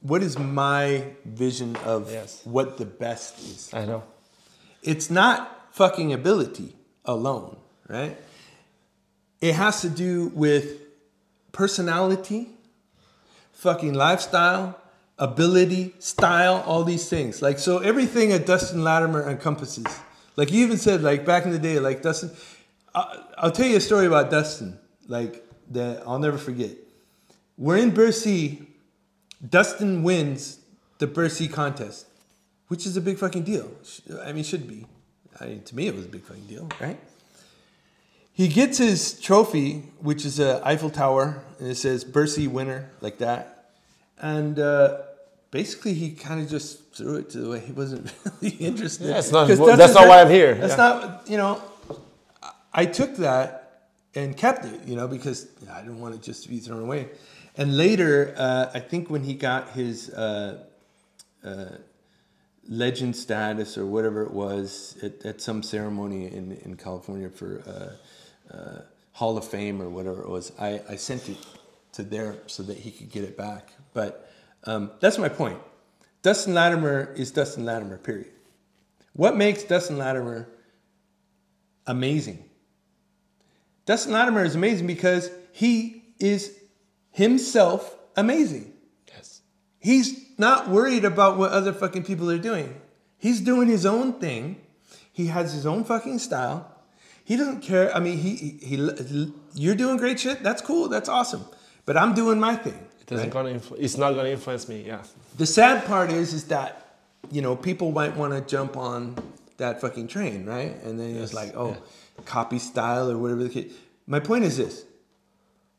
What is my vision of Yes. what the best is? I know. it's not fucking ability alone, right? It has to do with personality, fucking lifestyle, ability, style, all these things. Like so, everything that Dustin Latimer encompasses. Like you even said, like back in the day, like Dustin. I, I'll tell you a story about Dustin. Like that, I'll never forget. We're in Bercy. Dustin wins the Bercy contest, which is a big fucking deal. I mean, should be. I mean, to me, it was a big fucking deal, right? He gets his trophy, which is a Eiffel Tower, and it says Bercy winner, like that. And uh, basically, he kind of just threw it to the way he wasn't (laughs) really interested. Yeah, not- 'Cause that's not why I'm here. That's Yeah. not, you know. I took that and kept it, you know, because I didn't want it just to be thrown away. And later, uh, I think when he got his uh, uh, legend status or whatever it was at, at some ceremony in, in California for uh, uh, Hall of Fame or whatever it was, I, I sent it to there so that he could get it back. But um, that's my point. Dustin Latimer is Dustin Latimer, period. What makes Dustin Latimer amazing? Dustin Latimer is amazing because he is himself amazing. Yes. He's not worried about what other fucking people are doing. He's doing his own thing. He has his own fucking style. He doesn't care. I mean, he, he, he you're doing great shit. That's cool. That's awesome. But I'm doing my thing. It doesn't right? gonna influ- it's not gonna influence me. Yeah. The sad part is, is that you know people might want to jump on that fucking train, right? And then it's like, oh, yeah. Copy style or whatever the case. My point is this: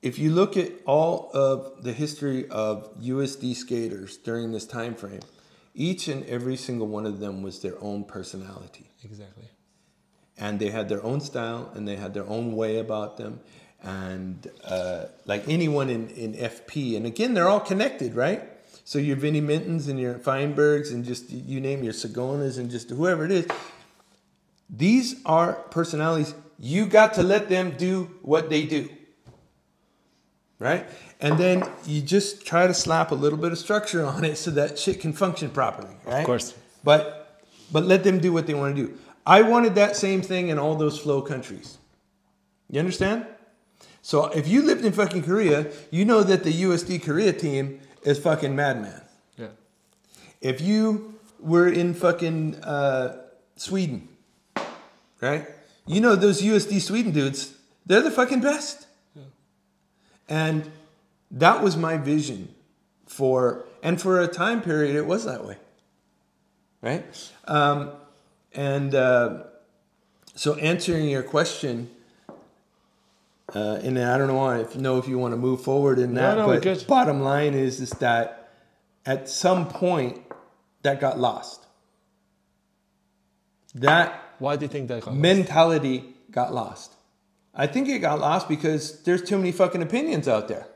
if you look at all of the history of USD skaters during this time frame, each and every single one of them was their own personality Exactly. and they had their own style and they had their own way about them and uh, like anyone in, in fp and again they're all connected right so your vinnie mintons and your feinbergs and just you name your sagonas and just whoever it is these are personalities you got to let them do what they do right and then you just try to slap a little bit of structure on it so that shit can function properly right Of course. but but let them do what they want to do. I wanted that same thing in all those flow countries. You understand? So if you lived in fucking Korea, you know that the USD Korea team is fucking madman. Yeah. If you were in fucking uh, Sweden, right? You know those USD Sweden dudes, they're the fucking best. And that was my vision for, and for a time period, it was that way. Right? Um, and uh, so answering your question, uh, and I don't know if know if you want to move forward in that, no, we're but good. bottom line is is that at some point that got lost. That Why do you think that? got lost? mentality got lost. I think it got lost because there's too many fucking opinions out there.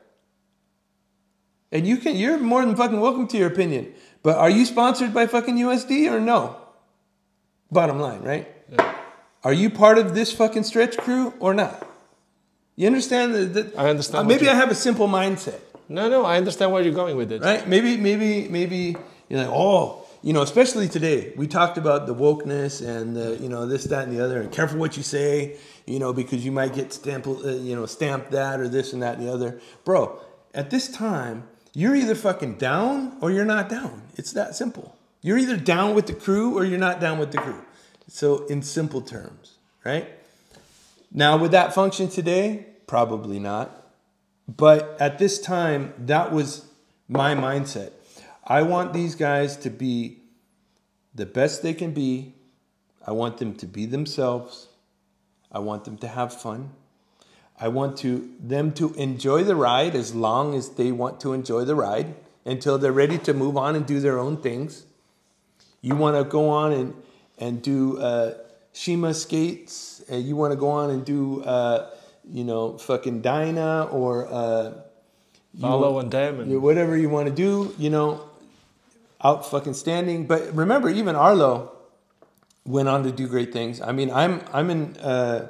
And you can you're more than fucking welcome to your opinion. But are you sponsored by fucking USD or no? Bottom line, right? Yeah. Are you part of this fucking stretch crew or not? You understand that? that- I understand uh, maybe I have a simple mindset No, no, I understand where you're going with it. right? Maybe, maybe, maybe you're like, oh, you know, especially today, we talked about the wokeness and the, you know, this, that, and the other, and careful what you say, you know, because you might get stamped, uh, you know, stamped that or this and that and the other, bro. At this time, you're either fucking down or you're not down. It's that simple. You're either down with the crew or you're not down with the crew. So, in simple terms, right? Now, would that function today? Probably not. But at this time, that was my mindset. I want these guys to be the best they can be. I want them to be themselves. I want them to have fun. I want to them to enjoy the ride as long as they want to enjoy the ride until they're ready to move on and do their own things. You want to go on and and do uh, Shima skates, and you want to go on and do uh, you know fucking Dyna or uh, Follow and you- whatever you want to do, you know, out fucking standing. But remember, even Arlo went on to do great things. I mean, I'm I'm in. Uh,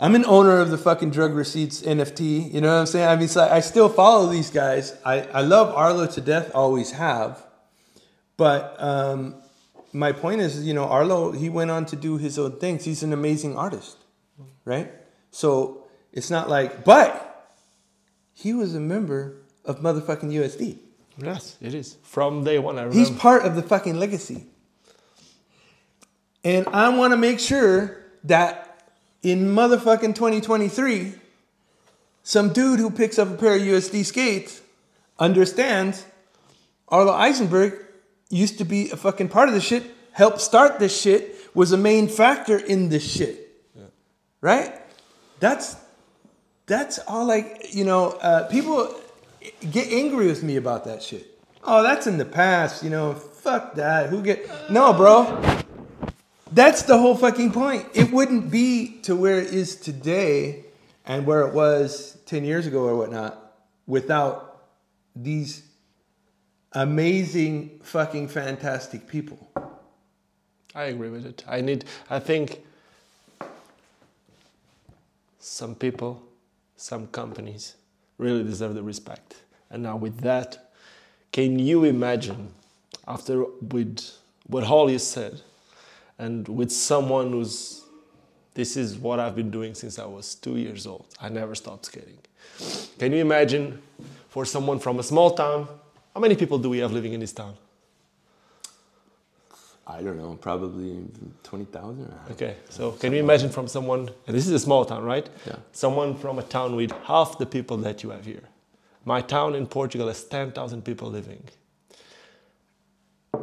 I'm an owner of the fucking drug receipts NFT. You know what I'm saying? I mean, so I still follow these guys. I, I love Arlo to death, always have. But um, my point is, you know, Arlo, he went on to do his own things. He's an amazing artist, right? So it's not like, but he was a member of motherfucking USD. Yes, it is. From day one, I remember. He's part of the fucking legacy. And I want to make sure that in motherfucking 2023, some dude who picks up a pair of USD skates understands Arlo Eisenberg used to be a fucking part of this shit, helped start this shit, was a main factor in this shit. Right? That's that's all like, you know, uh, people get angry with me about that shit. Oh, that's in the past, you know, fuck that. Who get No, bro. That's the whole fucking point. It wouldn't be to where it is today and where it was 10 years ago or whatnot without these amazing, fucking fantastic people. I agree with it. I need, I think some people, some companies really deserve the respect. And now with that, can you imagine after with what Holly said and with someone who's this is what I've been doing since I was two years old. I never stopped skating. Can you imagine for someone from a small town? How many people do we have living in this town? I don't know, probably 20,000. Okay, so can you imagine from someone, and this is a small town, right? Yeah. Someone from a town with half the people that you have here. My town in Portugal has 10,000 people living.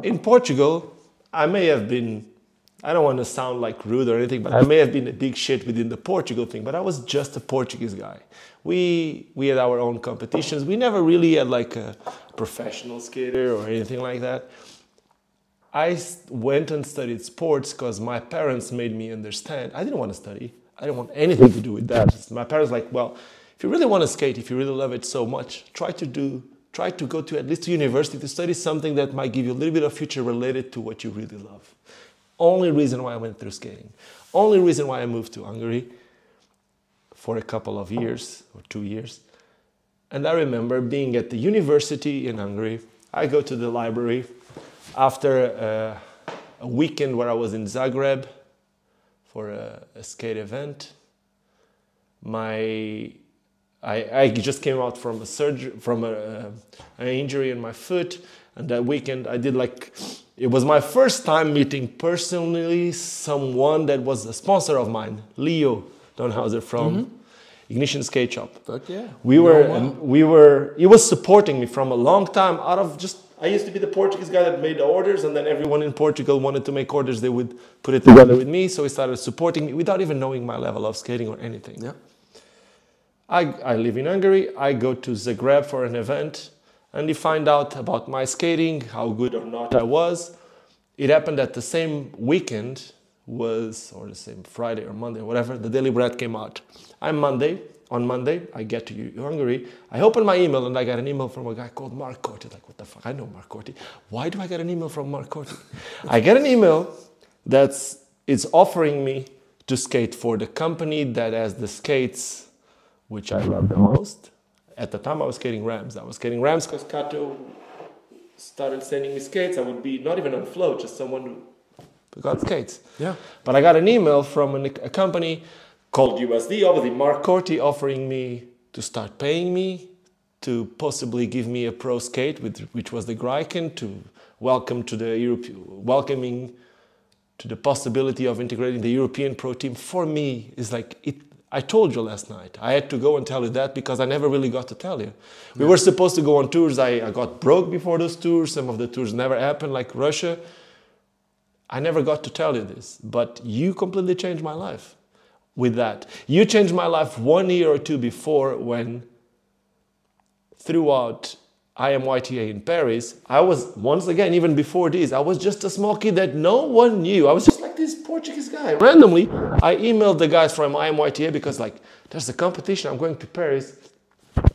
In Portugal, I may have been, I don't want to sound like rude or anything, but I may have been a big shit within the Portugal thing, but I was just a Portuguese guy. We, we had our own competitions. We never really had like a professional skater or anything like that. I went and studied sports because my parents made me understand. I didn't want to study. I didn't want anything to do with that. My parents like, well, if you really want to skate, if you really love it so much, try to do, try to go to at least to university to study something that might give you a little bit of future related to what you really love. Only reason why I went through skating. Only reason why I moved to Hungary for a couple of years or two years. And I remember being at the university in Hungary. I go to the library after uh, a weekend where I was in Zagreb for a, a skate event. My I, I just came out from a surgery from a, uh, an injury in my foot, and that weekend I did like it was my first time meeting personally someone that was a sponsor of mine, Leo Donhauser from Ignition Skate Shop. Fuck yeah. We were, well. we were, he was supporting me from a long time out of just, I used to be the Portuguese guy that made the orders and then everyone in Portugal wanted to make orders, they would put it together with me. So he started supporting me without even knowing my level of skating or anything. Yeah. I, I live in Hungary. I go to Zagreb for an event and he find out about my skating, how good or not I was. It happened that the same weekend was, or the same Friday or Monday or whatever, the Daily Bread came out. I'm Monday. On Monday, I get to Hungary. I open my email and I got an email from a guy called Mark Corti. Like, what the fuck? I know Mark Corti. Why do I get an email from Mark Corti? (laughs) I get an email that's it's offering me to skate for the company that has the skates which I love the most. At the time, I was skating Rams. I was skating Rams because Kato started sending me skates. I would be not even on float, just someone who got skates. Yeah. But I got an email from an, a company called USD, obviously Mark Corti, offering me to start paying me to possibly give me a pro skate, with, which was the Greiken, to welcome to the Europe, welcoming to the possibility of integrating the European pro team. For me, is like it. I told you last night. I had to go and tell you that because I never really got to tell you. We were supposed to go on tours. I, I got broke before those tours. Some of the tours never happened, like Russia. I never got to tell you this, but you completely changed my life with that. You changed my life one year or two before when, throughout IMYTA in Paris, I was, once again, even before this, I was just a small kid that no one knew. I was just like this Portuguese guy. Randomly, I emailed the guys from IMYTA because, like, there's a competition, I'm going to Paris.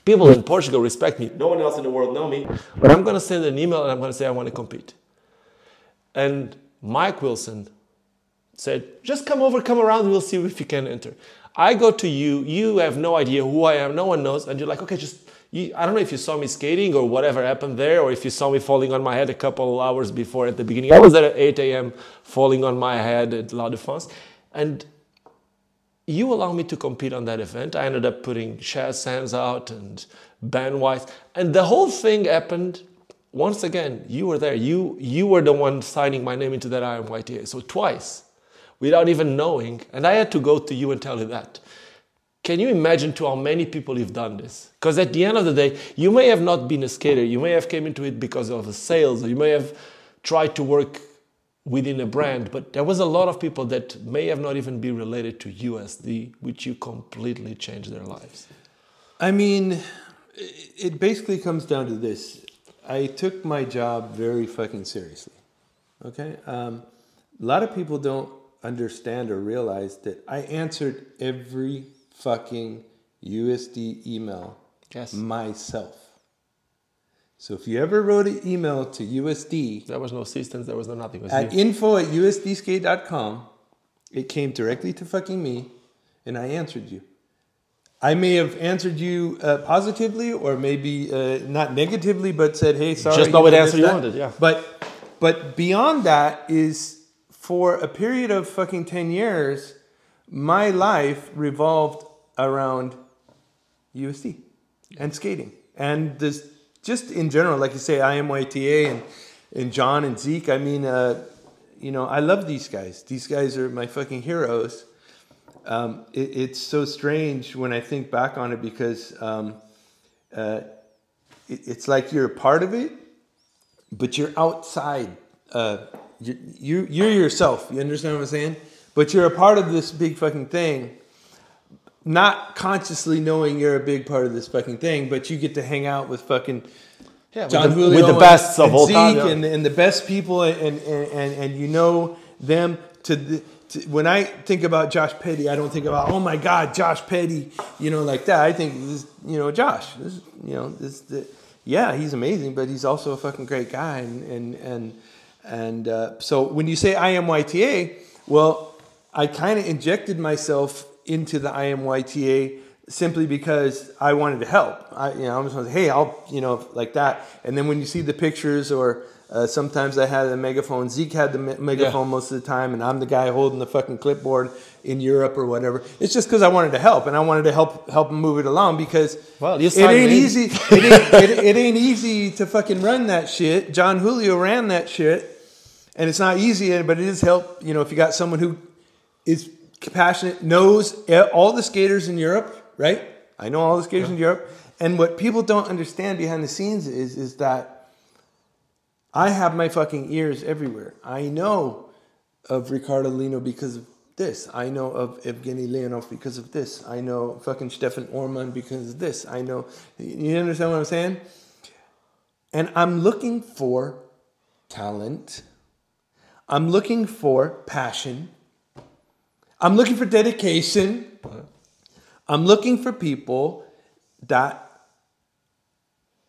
People in Portugal respect me. No one else in the world know me. But I'm to send an email and I'm to say I want to compete. And Mike Wilson said, just come over, come around, we'll see if you can enter. I go to you, you have no idea who I am, no one knows, and you're like, okay, just, you, I don't know if you saw me skating or whatever happened there, or if you saw me falling on my head a couple of hours before at the beginning. I was there at 8 a.m. falling on my head at La Défense, and you allow me to compete on that event. I ended up putting Chaz Sands out and Ben Weiss, and the whole thing happened once again, you were there. You you were the one signing my name into that IMYTA. So twice, without even knowing, and I had to go to you and tell you that. Can you imagine to how many people you've done this? Because at the end of the day, you may have not been a skater. You may have came into it because of the sales, or you may have tried to work within a brand, but there was a lot of people that may have not even been related to USD, which you completely changed their lives. I mean, it basically comes down to this. I took my job very fucking seriously. Okay? Um, a lot of people don't understand or realize that I answered every fucking USD email Yes. myself. So if you ever wrote an email to USD There was no assistance, there was no nothing. Was at you. info at usdskate.com, it came directly to fucking me and I answered you. I may have answered you uh, positively or maybe uh, not negatively, but said, "Hey, sorry." Just know what answer you wanted, yeah. But but beyond that is for a period of fucking ten years, my life revolved around USD and skating and this just in general, like you say, IMYTA and and Jon and Zeke. I mean, uh, you know, I love these guys. These guys are my fucking heroes. Um, it, it's so strange when I think back on it because um, uh, it, it's like you're a part of it, but you're outside. Uh, you, you, you're yourself. You understand what I'm saying? But you're a part of this big fucking thing, not consciously knowing you're a big part of this fucking thing, but you get to hang out with fucking Yeah, with Jon the- Julio with the and- of all Zeke time, yeah. and, and the best people, and, and, and, and you know them to, the, to. When I think about Josh Petty, I don't think about oh my God, Josh Petty, you know, like that. I think this, you know, Josh, this, you know, this, the, yeah, he's amazing, but he's also a fucking great guy, and and and and uh, so when you say IMYTA, well, I kind of injected myself into the IMYTA simply because I wanted to help. I, you know, I was like, hey, I'll, you know, like that. And then when you see the pictures, or uh, sometimes I had the megaphone. Zeke had the me- megaphone Yeah. most of the time, and I'm the guy holding the fucking clipboard in Europe or whatever. It's just because I wanted to help, and I wanted to help help move it along because Well, it ain't easy. (laughs) It ain't, it, it ain't easy to fucking run that shit. Jon Julio ran that shit, and it's not easy, but it is help. You know, if you got someone who is compassionate, knows all the skaters in Europe, right? I know all the skaters in Europe, and what people don't understand behind the scenes is is that I have my fucking ears everywhere. I know of Ricardo Lino because of this. I know of Evgeny Leonov because of this. I know fucking Stefan Orman because of this. I know. You understand what I'm saying? And I'm looking for talent. I'm looking for passion. I'm looking for dedication. I'm looking for people that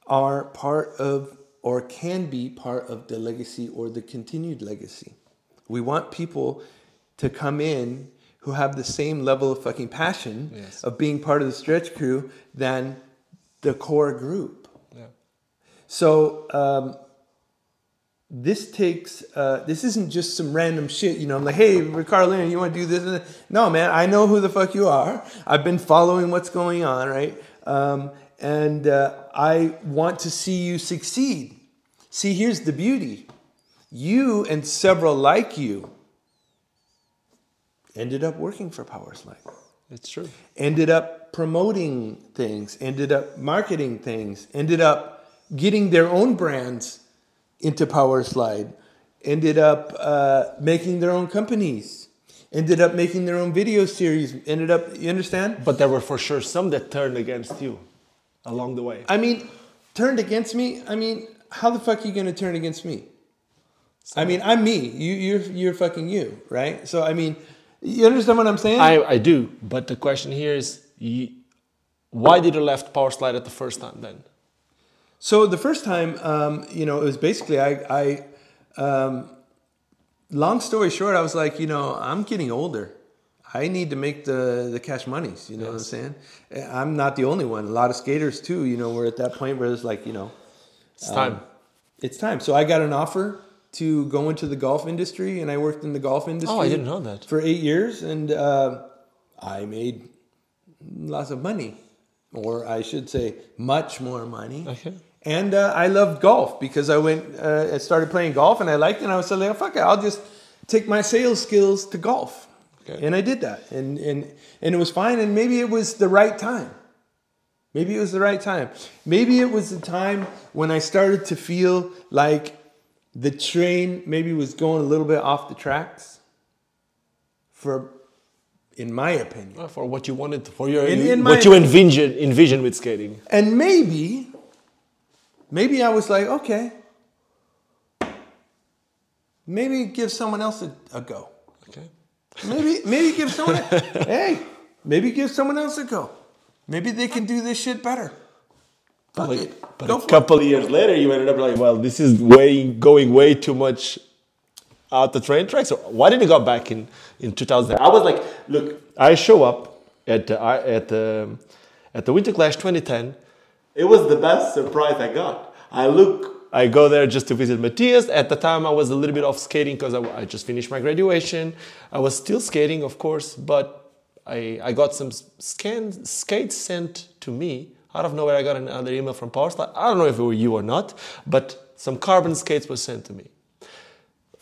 are part of or can be part of the legacy or the continued legacy. We want people to come in who have the same level of fucking passion Yes. of being part of the stretch crew than the core group. Yeah. So um, this takes uh, this isn't just some random shit. You know, I'm like, hey, Ricardo, Lino, you want to do this? No, man, I know who the fuck you are. I've been following what's going on, right? Um, and uh, I want to see you succeed. See, here's the beauty: you and several like you ended up working for Powerslide It's true. ended up promoting things, ended up marketing things, ended up getting their own brands into Powerslide, ended up uh, making their own companies, ended up making their own video series, ended up, you understand? But there were for sure some that turned against you along the way. I mean, turned against me. I mean, how the fuck are you gonna turn against me? I mean, I'm me. You, you're, you're fucking you, right? So I mean, you understand what I'm saying? I, I do, but the question here is, you, why did you left Power Slide at the first time then? So the first time, um, you know, it was basically I. I um, long story short, I was like, you know, I'm getting older. I need to make the the cash monies. You know what I'm saying? I'm not the only one. A lot of skaters too. You know, we're at that point where it's like, you know, It's time. it's time. So I got an offer to go into the golf industry, and I worked in the golf industry. Oh, I didn't know that. For eight years, and uh, I made lots of money, or I should say, much more money. Okay. and uh, I loved golf because I went, uh, I started playing golf and I liked it. And I was like, fuck it, I'll just take my sales skills to golf, Okay. and I did that, and and and it was fine. And maybe it was the right time. Maybe it was the right time. Maybe it was the time when I started to feel like the train maybe was going a little bit off the tracks. For, in my opinion. Uh, For what you wanted, for your In- in what you envision envision with skating. And maybe, maybe I was like, okay, maybe give someone else a, a go. Okay. Maybe, maybe give someone, (laughs) hey, maybe give someone else a go. Maybe they can do this shit better. Fuck Like, it. but Go a it. couple of years later, you ended up like, well, this is way going way too much out the train tracks. So why didn't you go back in in 2000? I was like, look, I show up at the, at the at the Winter Clash 2010. It was the best surprise I got. I look. I go there just to visit Matthias. At the time, I was a little bit off skating because I, I just finished my graduation. I was still skating, of course, but I, I got some scan, skates sent to me. Out of nowhere, I got another email from Powerslide. I don't know if it were you or not, but some carbon skates were sent to me.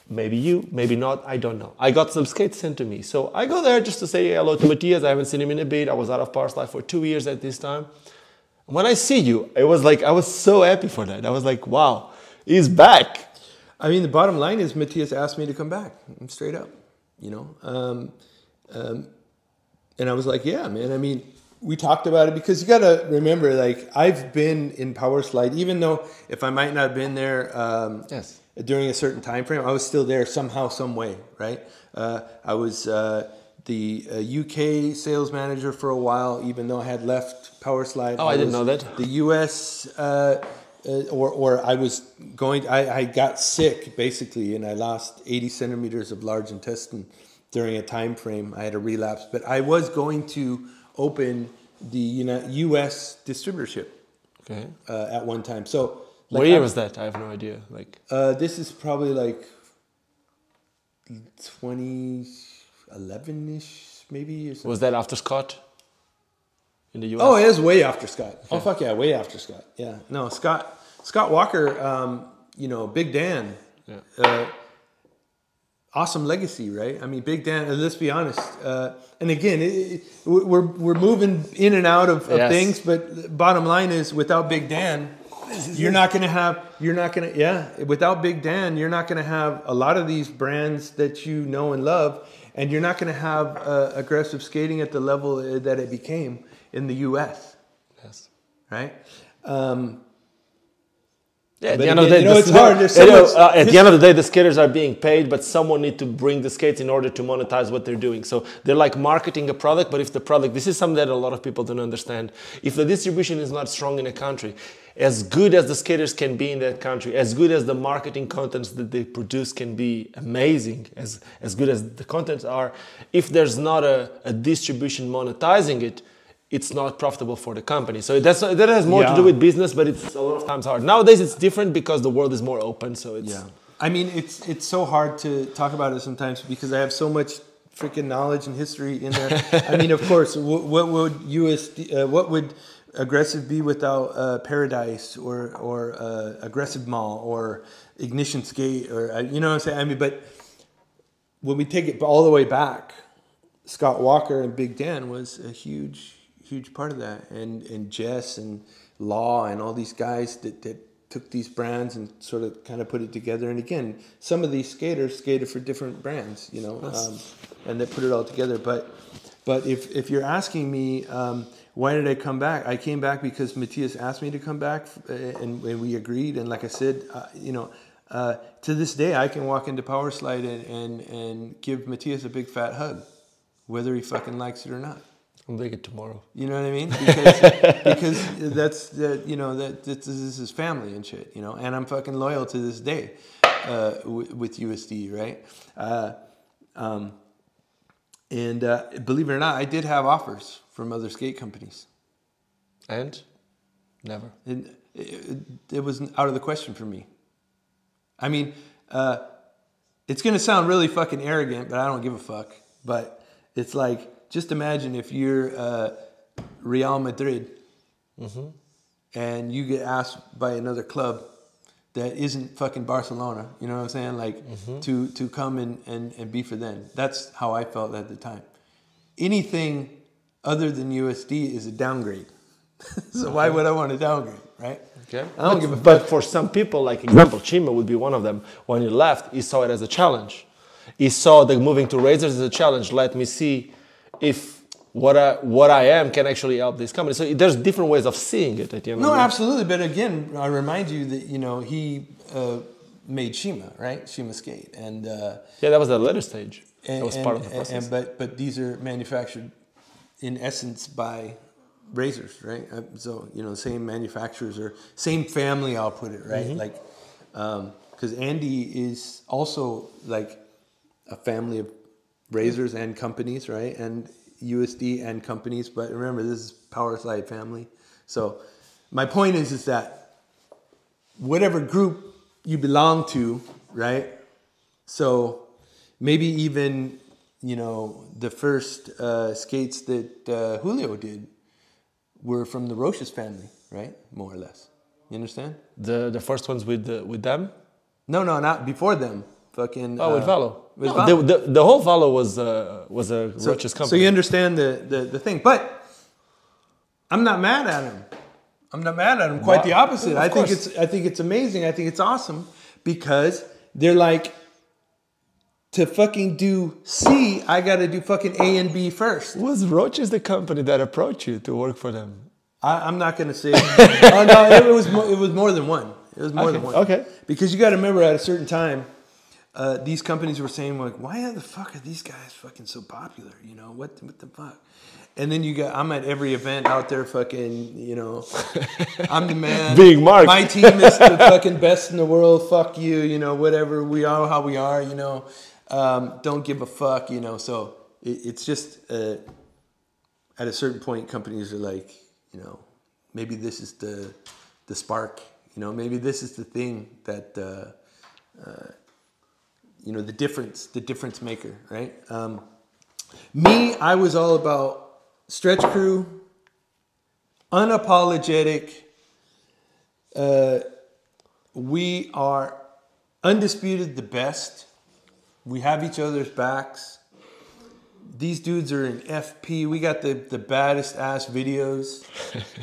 Maybe you, maybe not, I don't know. I got some skates sent to me. So I go there just to say hello to Matthias. I haven't seen him in a bit. I was out of Powerslide for two years at this time. When I see you, it was like, I was so happy for that. I was like, wow, he's back. I mean, the bottom line is Matthias asked me to come back, straight up, you know. Um, um, and I was like, yeah, man. I mean, we talked about it because you got to remember, like, I've been in Power Slide, even though if I might not have been there um, Yes. during a certain time frame, I was still there somehow, some way, right? Uh, I was uh, the uh, UK sales manager for a while, even though I had left Power Slide. Oh, I didn't know that. The US, uh, uh, or or I was going. I, I got sick basically, and I lost 80 centimeters of large intestine during a time frame. I had a relapse, but I was going to open the you know, US distributorship Okay. uh, at one time. So. what year I- was that? I have no idea. Like, uh, this is probably like 2011 ish, maybe. Or something. was that after Scott in the US? Oh, it is way after Scott. Oh, fuck yeah, way after Scott. Yeah. No, Scott Scott Walker, um, you know, Big Dan. Yeah. Uh, awesome legacy, right? I mean, Big Dan, let's be honest. Uh, and again, it, it, we're, we're moving in and out of, of Yes. things, but bottom line is without Big Dan, you're not going to have, you're not going to, yeah, without Big Dan, you're not going to have a lot of these brands that you know and love, and you're not going to have uh, aggressive skating at the level uh, that it became in the US, Yes. right? Um, Yeah, at But the end of the day, you know, the- it's hard. So know, uh, at the end of the day, the skaters are being paid, but someone need to bring the skates in order to monetize what they're doing. So they're like marketing a product, but if the product, this is something that a lot of people don't understand. If the distribution is not strong in a country, as good as the skaters can be in that country, as good as the marketing contents that they produce can be amazing, as, as good as the contents are, if there's not a, a distribution monetizing it, it's not profitable for the company. So that's, that has more to do with business, but it's a lot of times hard. Nowadays, it's different because the world is more open. So it's Yeah, I mean it's it's so hard to talk about it sometimes because I have so much freaking knowledge and history in there. I mean, of course, what, what would USD, uh, what would aggressive be without uh, Paradise or or uh, aggressive mall or ignition skate or uh, you know what I'm saying? I mean, but when we take it all the way back, Scott Walker and Big Dan was a huge, huge part of that, and and Jess and Law and all these guys that that took these brands and sort of kind of put it together. And again, some of these skaters skated for different brands, you know, um, and they put it all together. But but if if you're asking me. Um, why did I come back? I came back because Matthias asked me to come back, uh, and, and we agreed. And like I said, uh, you know, uh, to this day, I can walk into Power Slide and, and, and give Matthias a big fat hug, whether he fucking likes it or not. I'm doing it tomorrow. You know what I mean? Because, (laughs) because that's that you know that this is his family and shit. You know, and I'm fucking loyal to this day uh, with, with USD, right? Uh, um, and uh, believe it or not, I did have offers from other skate companies. And never. And it, it was out of the question for me. I mean, uh, it's to sound really fucking arrogant, but I don't give a fuck. But it's like, just imagine if you're uh, Real Madrid and you get asked by another club that isn't fucking Barcelona, you know what I'm saying? Like to to come and, and, and be for them. That's how I felt at the time. Anything other than USD is a downgrade. (laughs) so why would I want to downgrade, right? Okay. I don't but, give a but for some people, like example, Shima would be one of them. When he left, he saw it as a challenge. He saw the moving to razors as a challenge. Let me see if what I what I am can actually help this company. So there's different ways of seeing it at the end. No, of the absolutely. But again, I remind you that you know he uh, made Shima, right? Shima Skate, and uh, Yeah, that was the later stage. and, that was and- part of the process. and- but but these are manufactured in essence by razors, right? Uh, so you know, same manufacturers or same family. I'll put it right, Mm-hmm. like because Andy is also like a family of razors and companies, right? And USD and companies. But remember, this is Power Slide family. So my point is, is that whatever group you belong to, right? So maybe even you know the first uh, skates that uh, Julio did were from the Roces family, right? More or less. You understand? the the first ones with the, with them. No, no, not before them. Fucking. Oh, with uh, Valo. With No, The, the, the whole Valo was uh, was a So, Roces company. so you understand the, the, the thing. But I'm not mad at him. I'm not mad at him. Quite the opposite. of I think course. it's I think it's amazing. I think it's awesome because they're like to fucking do C, I gotta do fucking A and B first. was Roces the company that approached you to work for them? I, I'm not gonna say. (laughs) oh no, it was mo- it was more than one. It was more than one. okay. Because you got to remember, at a certain time, uh, these companies were saying like, "Why the fuck are these guys fucking so popular?" You know what? What the fuck? And then you got I'm at every event out there, fucking. You know, (laughs) I'm the man. Being Mark. My team is the fucking best in the world. Fuck you. You know, whatever. We are how we are. You know, um, don't give a fuck. You know, so it, it's just. Uh, at a certain point, companies are like, you know, maybe this is the the spark. You know, maybe this is the thing that uh, uh, you know the difference, the difference maker, right? Um, me, I was all about stretch crew, unapologetic. Uh, we are undisputed the best. We have each other's backs these dudes are in FP. We got the, the baddest ass videos.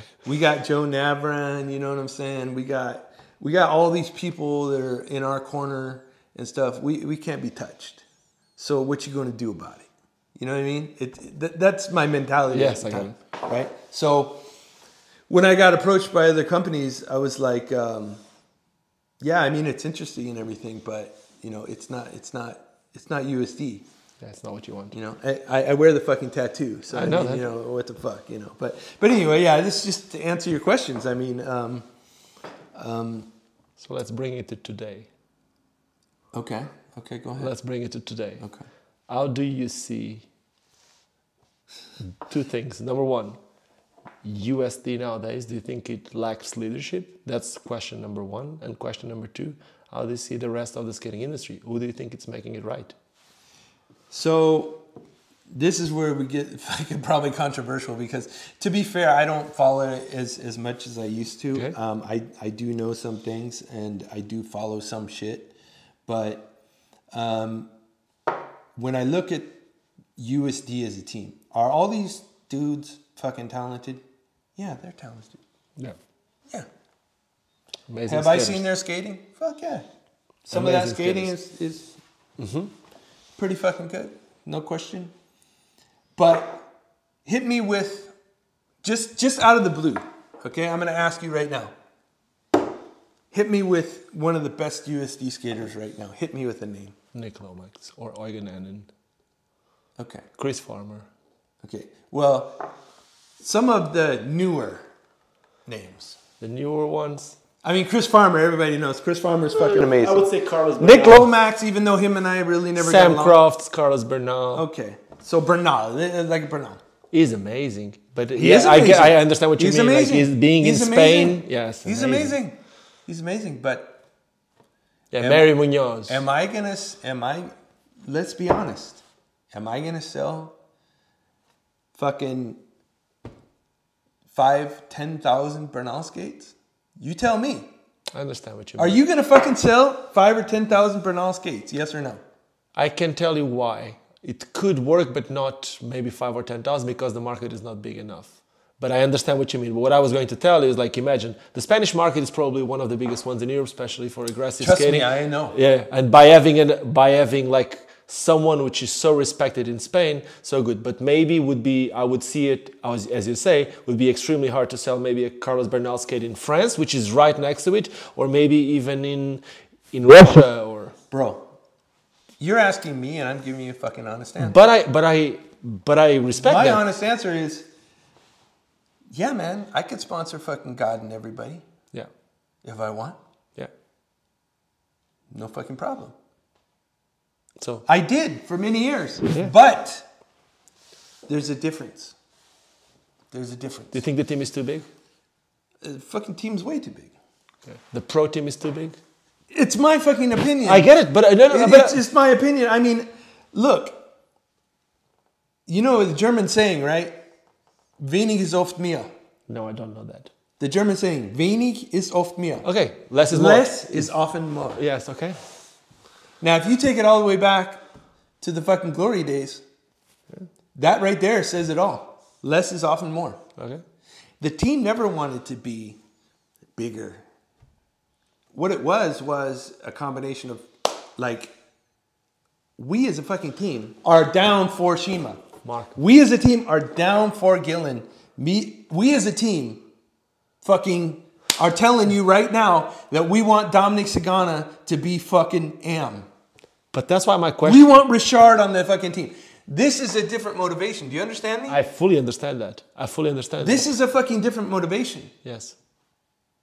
(laughs) we got Joe Navran, you know what I'm saying? We got we got all these people that are in our corner and stuff. We we can't be touched. So what you going to do about it? You know what I mean? It, that, that's my mentality. Yes, I time, Right. So when I got approached by other companies, I was like, um, yeah, I mean it's interesting and everything, but you know, it's not it's not it's not USD. That's not what you want. You know, I, I I wear the fucking tattoo, so I I, know mean, that. you know what the fuck, you know. But but anyway, yeah, this is just to answer your questions. I mean, um, um, So let's bring it to today. Okay, okay, go ahead. Let's bring it to today. Okay. How do you see two things? Number one, USD nowadays, do you think it lacks leadership? That's question number one. And question number two, how do you see the rest of the skating industry? Who do you think it's making it right? So this is where we get (laughs) fucking probably controversial because to be fair, I don't follow it as, as much as I used to. Okay. Um, I, I do know some things and I do follow some shit. But um, when I look at USD as a team, are all these dudes fucking talented? Yeah, they're talented. Yeah. Yeah. Amazing. Have I seen their skating? Fuck yeah. Some of that skating skaters. is, is pretty fucking good, no question. But hit me with just just out of the blue. Okay, I'm gonna ask you right now. Hit me with one of the best USD skaters right now. Hit me with a name. Nick Lomax or Eugen Enin, Okay. Chris Farmer. Okay. Well, some of the newer names. The newer ones. I mean, Chris Farmer. Everybody knows Chris Farmer is fucking amazing. I would say Carlos Nick Lomax, even though him and I really never Sam got along. Crofts, Carlos Bernal. Okay, so Bernal, eh, like Bernal. He's amazing. But He yeah, is I, get, I understand what you He's mean. Like amazing. he's being He's in amazing. Spain. Yes. He's amazing. He's amazing. But Yeah, Am- Mary Munoz. am I gonna? Am I? Let's be honest. Am I gonna sell fucking five, ten thousand Bernal skates? You tell me. I understand what you mean. Are mean. you gonna fucking sell five or ten thousand Bernal skates? Yes or no? I can tell you why. It could work, but not maybe five or ten thousand because the market is not big enough. But I understand what you mean. But what I was going to tell you is like imagine the Spanish market is probably one of the biggest ones in Europe, especially for aggressive Trust me, skating. I know. Yeah, and by having an, by having like someone which is so respected in Spain, so good. But maybe would be I would see it as, as you say would be extremely hard to sell maybe a Carlos Bernal skate in France, which is right next to it, or maybe even in in Russia or. Bro, you're asking me and I'm giving you a fucking honest answer. But I but I but I respect My that. honest answer is yeah, man, I could sponsor fucking God and everybody yeah, if I want. yeah. No fucking problem. So I did for many years. But there's a difference. There's a difference. do you think the team is too big? The fucking team's way too big. The pro team is too big. It's my fucking opinion. I get it, but uh, no, no, It- but it's just my opinion. I mean, look, you know the German saying, right? Wenig ist oft mehr. no, I don't know that. The German saying, wenig ist oft mehr. Okay, less is more. Less is often more. Yes. Okay. Now, if you take it all the way back to the fucking glory days, that right there says it all. Less is often more. Okay. The team never wanted to be bigger. What it was was a combination of like we as a fucking team are down for Shima. Mark. We as a team are down for Gillen. Me, we as a team fucking are telling you right now that we want Dominic Sagona to be fucking am. But that's why my question. We want Richard on the fucking team. This is a different motivation. Do you understand me? I fully understand that. I fully understand. This that. is a fucking different motivation. yes.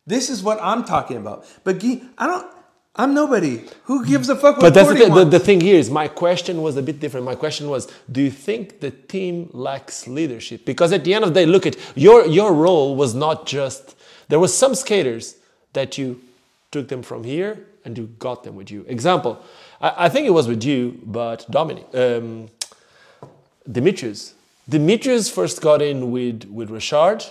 This is what I'm talking about. But Guy, I don't. I'm nobody. Who gives a fuck what But that's the, the, the thing here is my question was a bit different. My question was, do you think the team lacks leadership? Because at the end of the day, look at your your role was not just there was some skaters that you took them from here and you got them with you. Example, I, I think it was with you, but Dominic, um, Demetrius. Demetrius first got in with with Richard,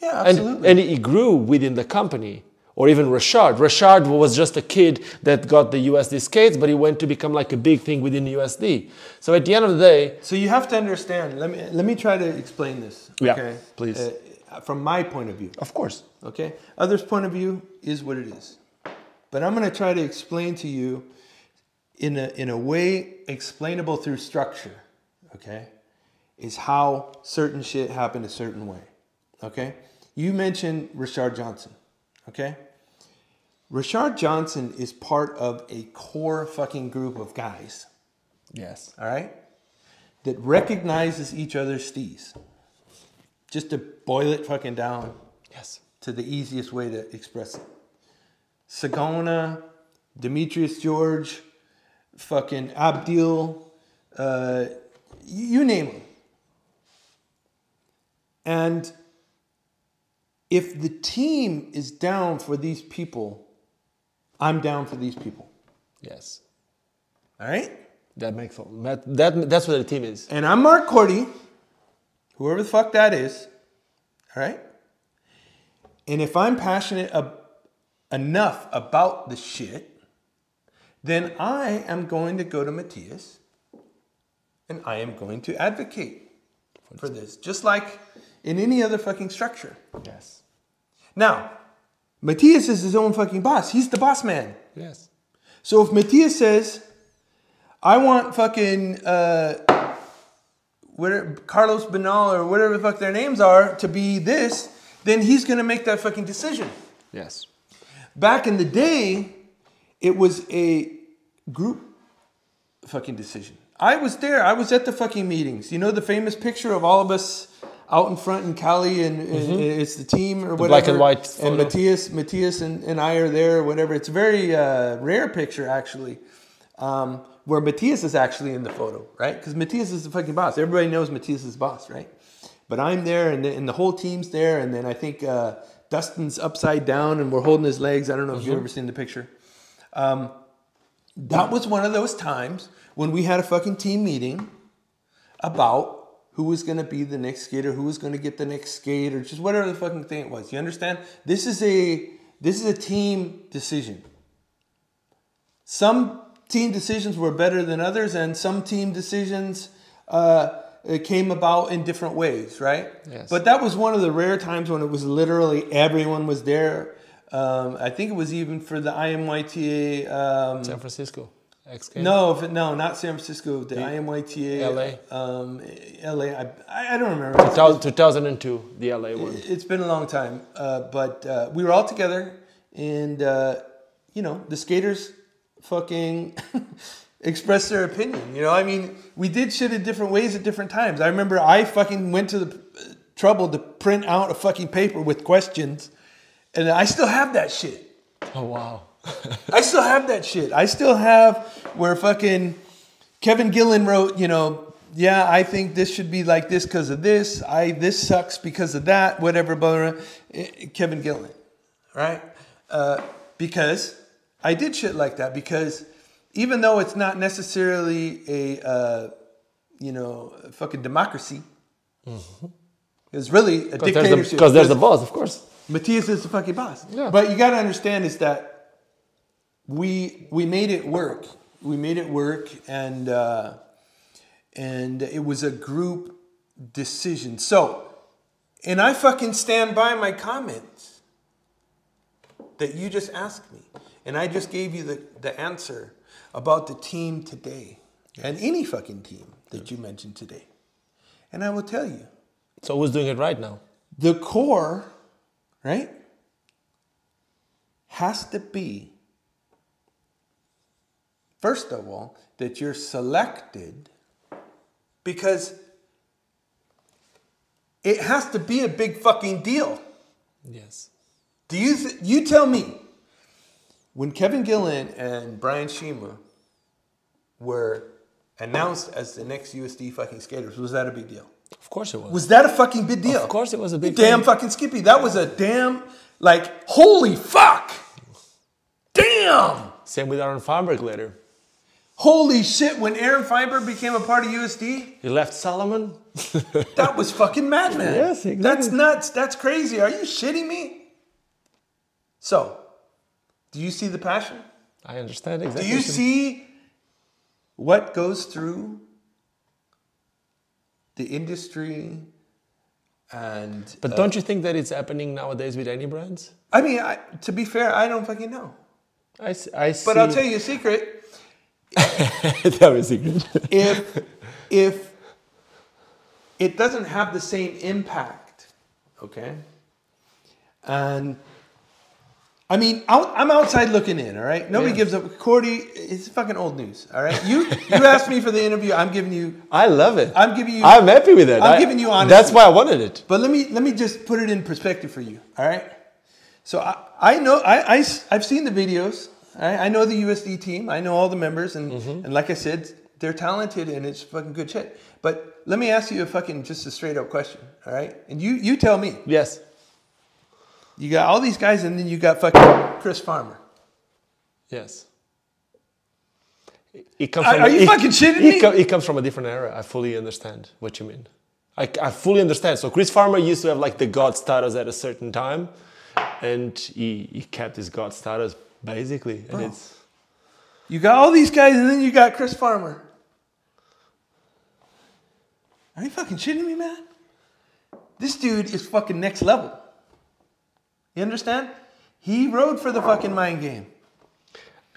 yeah, and, absolutely. and he grew within the company. Or even Rashard. Rashard was just a kid that got the USD skates, but he went to become like a big thing within the USD. So at the end of the day, so you have to understand. Let me let me try to explain this. Yeah, okay? please. Uh, from my point of view. of course, Okay. Others' point of view is what it is. But I'm going to try to explain to you in a, in a way explainable through structure. Okay. Is how certain shit happened a certain way. Okay. You mentioned Richard Johnson. Okay. Richard Johnson is part of a core fucking group of guys. yes, All right. That recognizes each other's steez. Just to boil it fucking down yes, to the easiest way to express it. Sagona, Demetrius George, fucking Abdil, uh, you name them. And if the team is down for these people, I'm down for these people. yes. All right? That makes that, that that's what the team is. And I'm Mark Corti, whoever the fuck that is. All right? And if I'm passionate ab- enough about the shit, then I am going to go to Matthias and I am going to advocate for this, just like in any other fucking structure. Yes, Now, Matthias is his own fucking boss. He's the boss man. yes, So if Matthias says, I want fucking uh, whatever, Carlos Bernal or whatever the fuck their names are to be this, then he's gonna make that fucking decision. yes, Back in the day, it was a group fucking decision. I was there. I was at the fucking meetings. You know the famous picture of all of us out in front in Cali, and, and it's the team or whatever. Mm-hmm. black and white And. Matthias, Matthias, and, and I are there, or whatever. It's a very uh, rare picture actually, um, where Matthias is actually in the photo, right? Because Matthias is the fucking boss. Everybody knows Matthias is boss, right? But I'm there, and the, and the whole team's there, and then I think uh, Dustin's upside down, and we're holding his legs. I don't know if you've ever seen the picture. Um, that was one of those times when we had a fucking team meeting about who was gonna be the next skater, who was gonna get the next skate, or just whatever the fucking thing it was. You understand? This is a this is a team decision. Some team decisions were better than others, and some team decisions uh, came about in different ways, right? Yes. But that was one of the rare times when it was literally everyone was there. Um, I think it was even for the IMYTA. Um, San Francisco. X no, if it, no, not San Francisco. The IMYTA. LA? Um, LA. I, I don't remember. 2000 2002, the LA one. It's been a long time, uh, but uh, we were all together, and uh, you know the skaters fucking (laughs) expressed their opinion. You know, I mean, we did shit in different ways at different times. I remember I fucking went to the uh, trouble to print out a fucking paper with questions, and I still have that shit. Oh wow. (laughs) I still have that shit. I still have where fucking Kevin Gillen wrote, you know, yeah, I think this should be like this because of this. I this sucks because of that. Whatever, blah, blah, blah. Eh, Kevin Gillen, right? Uh, because I did shit like that. Because even though it's not necessarily a uh, you know fucking democracy, it's really a dictatorship. Because there's, the, there's the boss, of course. Matthias is the fucking boss. Yeah. But you got to understand is that we we made it work. We made it work, and uh, and it was a group decision. So, and I fucking stand by my comments that you just asked me, and I just gave you the the answer about the team today, and any fucking team that you mentioned today, and I will tell you So who's doing it right now? the core, right, has to be, first of all, that you're selected because it has to be a big fucking deal. Yes. Do you, th- you tell me, when Kevin Gillen and Brian Shima were announced as the next USD fucking skaters, was that a big deal? Of course it was. Was that a fucking big deal? Of course it was a big damn thing. fucking Skippy. That was a damn like holy fuck. Damn. Same with Aaron Feinberg later. Holy shit, when Aaron Feinberg became a part of USD, He left Salomon. (laughs) that was fucking madman. Yes, exactly. That's nuts. That's crazy. Are you shitting me? So, do you see the passion? I understand exactly. Do you see what goes through the industry and But uh, don't you think that it's happening nowadays with any brands? I mean, I, to be fair, I don't fucking know. I, I see. But I'll tell you a secret. (laughs) Me a secret. If if it doesn't have the same impact, okay, and I mean, out, I'm outside looking in. All right, nobody Yeah. gives up. Corti, it's fucking old news. All right, you you asked me for the interview. I'm giving you. I love it. I'm giving you. I'm happy with it. I'm I- giving you honesty. That's why I wanted it. But let me let me just put it in perspective for you. All right. So I, I know I, I have seen the videos. All right? I know the USD team. I know all the members, and mm-hmm. and like I said, they're talented and it's fucking good shit. But let me ask you a fucking just a straight up question. All right, and you you tell me. Yes. You got all these guys, and then you got fucking Chris Farmer. Yes. It comes Are- from are you it- fucking shitting it me? co- it comes from a different era. I fully understand what you mean. I, I fully understand. So Chris Farmer used to have like the god status at a certain time, and he, he kept his god status basically. And it's You got all these guys, and then you got Chris Farmer. Are you fucking shitting me, man? This dude is fucking next level. You understand? He rode for the fucking mind game.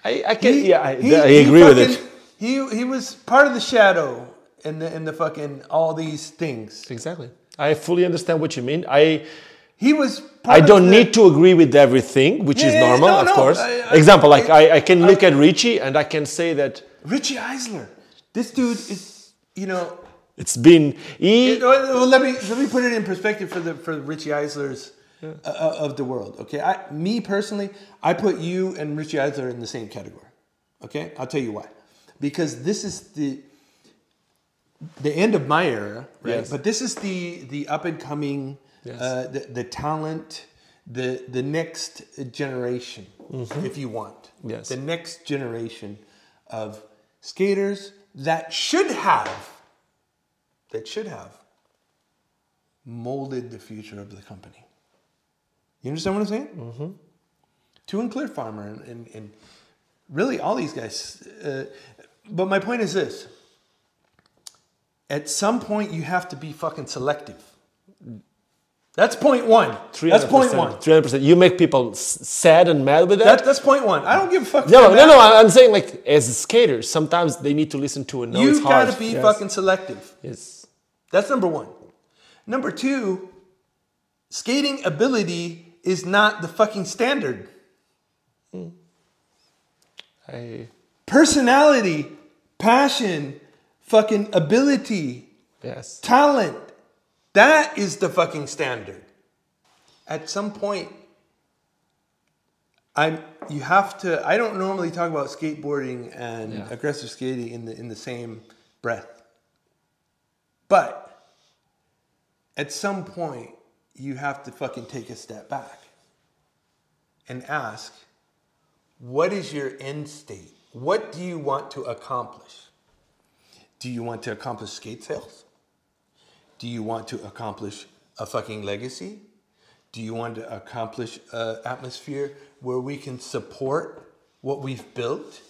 I, I can He- yeah I, he- I agree with fucking- it. He he was part of the shadow in the in the fucking all these things. Exactly. I fully understand what you mean. I He was. I don't need to agree with everything, which Yeah, is yeah, yeah, normal, no, of no, course. I- I- Example, like I- I, can look at Richie and I can say that Richie Eisler. This dude is, you know. it's been he It- well, let me let me put it in perspective for the for Richie Eisler's uh, uh, of the world. Okay, I me personally, I put you and Richie Eisler in the same category. Okay, I'll tell you why. Because this is the the end of my era, right? Yes. But this is the the up and coming, Yes. uh, the the talent, the the next generation, if you want. Mm-hmm. Yes. The next generation of skaters that should have that should have molded the future of the company. You understand what I'm saying? Mm-hmm. Two and Clear Farmer and, and, and really all these guys. Uh, but my point is this at some point, you have to be fucking selective. That's point one. That's point one. Three hundred percent. You make people sad and mad with that. That, that's point one. I don't give a fuck. no, no, that. no. I'm saying like as skaters, sometimes they need to listen to a no. You've got to be Yes. fucking selective. Yes. That's number one. Number two, skating ability is not the fucking standard. Hmm. I Personality, passion, fucking ability, yes. talent, that is the fucking standard. At some point, I'm you have to I don't normally talk about skateboarding and Yeah. aggressive skating in the in the same breath. But at some point you have to fucking take a step back and ask what is your end state? What do you want to accomplish? Do you want to accomplish skate sales? Do you want to accomplish a fucking legacy? Do you want to accomplish an atmosphere where we can support what we've built?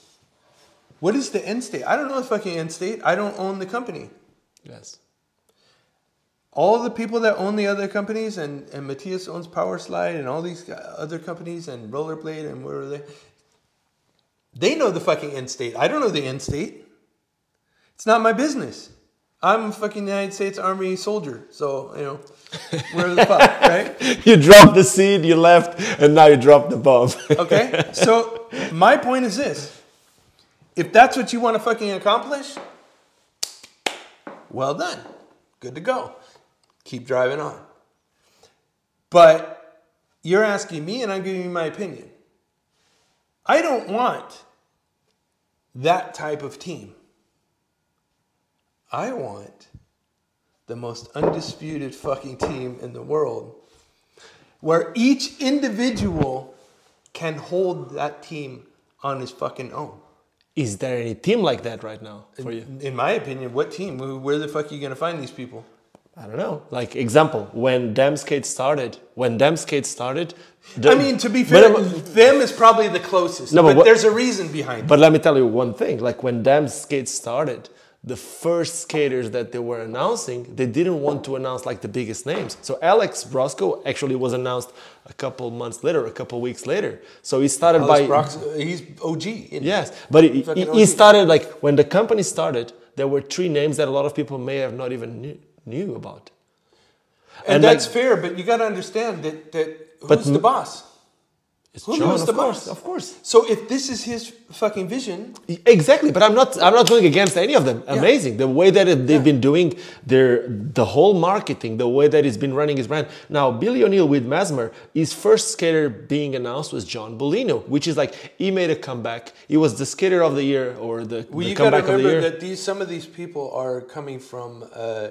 What is the end state? I don't know the fucking end state. I don't own the company. Yes. All the people that own the other companies, and, and Matthias owns Power Slide and all these other companies and Rollerblade and where are they? They know the fucking end state. I don't know the end state. It's not my business. I'm a fucking United States Army soldier, so you know, where the fuck, (laughs) right? You dropped the seed, you left, and now you dropped the bomb. (laughs) Okay, so my point is this: if that's what you want to fucking accomplish, well done, good to go. Keep driving on. But you're asking me, and I'm giving you my opinion. I don't want that type of team. I want the most undisputed fucking team in the world where each individual can hold that team on his fucking own. Is there any team like that right now for you? In my opinion, what team? Where the fuck are you gonna find these people? I don't know. Like example, when Them Skate started, when Them Skate started, the- I mean, to be fair, them is probably the closest. No, but but there's a reason behind it. But let me tell you one thing. Like when Them Skate started, the first skaters that they were announcing, they didn't want to announce like the biggest names. So Alex Broskow actually was announced a couple months later, a couple weeks later. So he started Alex by uh, he's OG. in- yes, but he, he, he started like when the company started. There were three names that a lot of people may have not even knew, knew about. and, and like- that's fair. But you got to understand that that who's But the boss? It's Who Jon, knows of the course, of course. So if this is his fucking vision, Exactly, but I'm not. I'm not going against any of them. Amazing, the way that it, they've been doing their the whole marketing, the way that he's been running his brand. Now, Billy O'Neill with Mesmer, his first skater being announced was John Bolino, which is like he made a comeback. He was the skater of the year or the, well, the year. you got to comeback remember that these some of these people are coming from. Uh,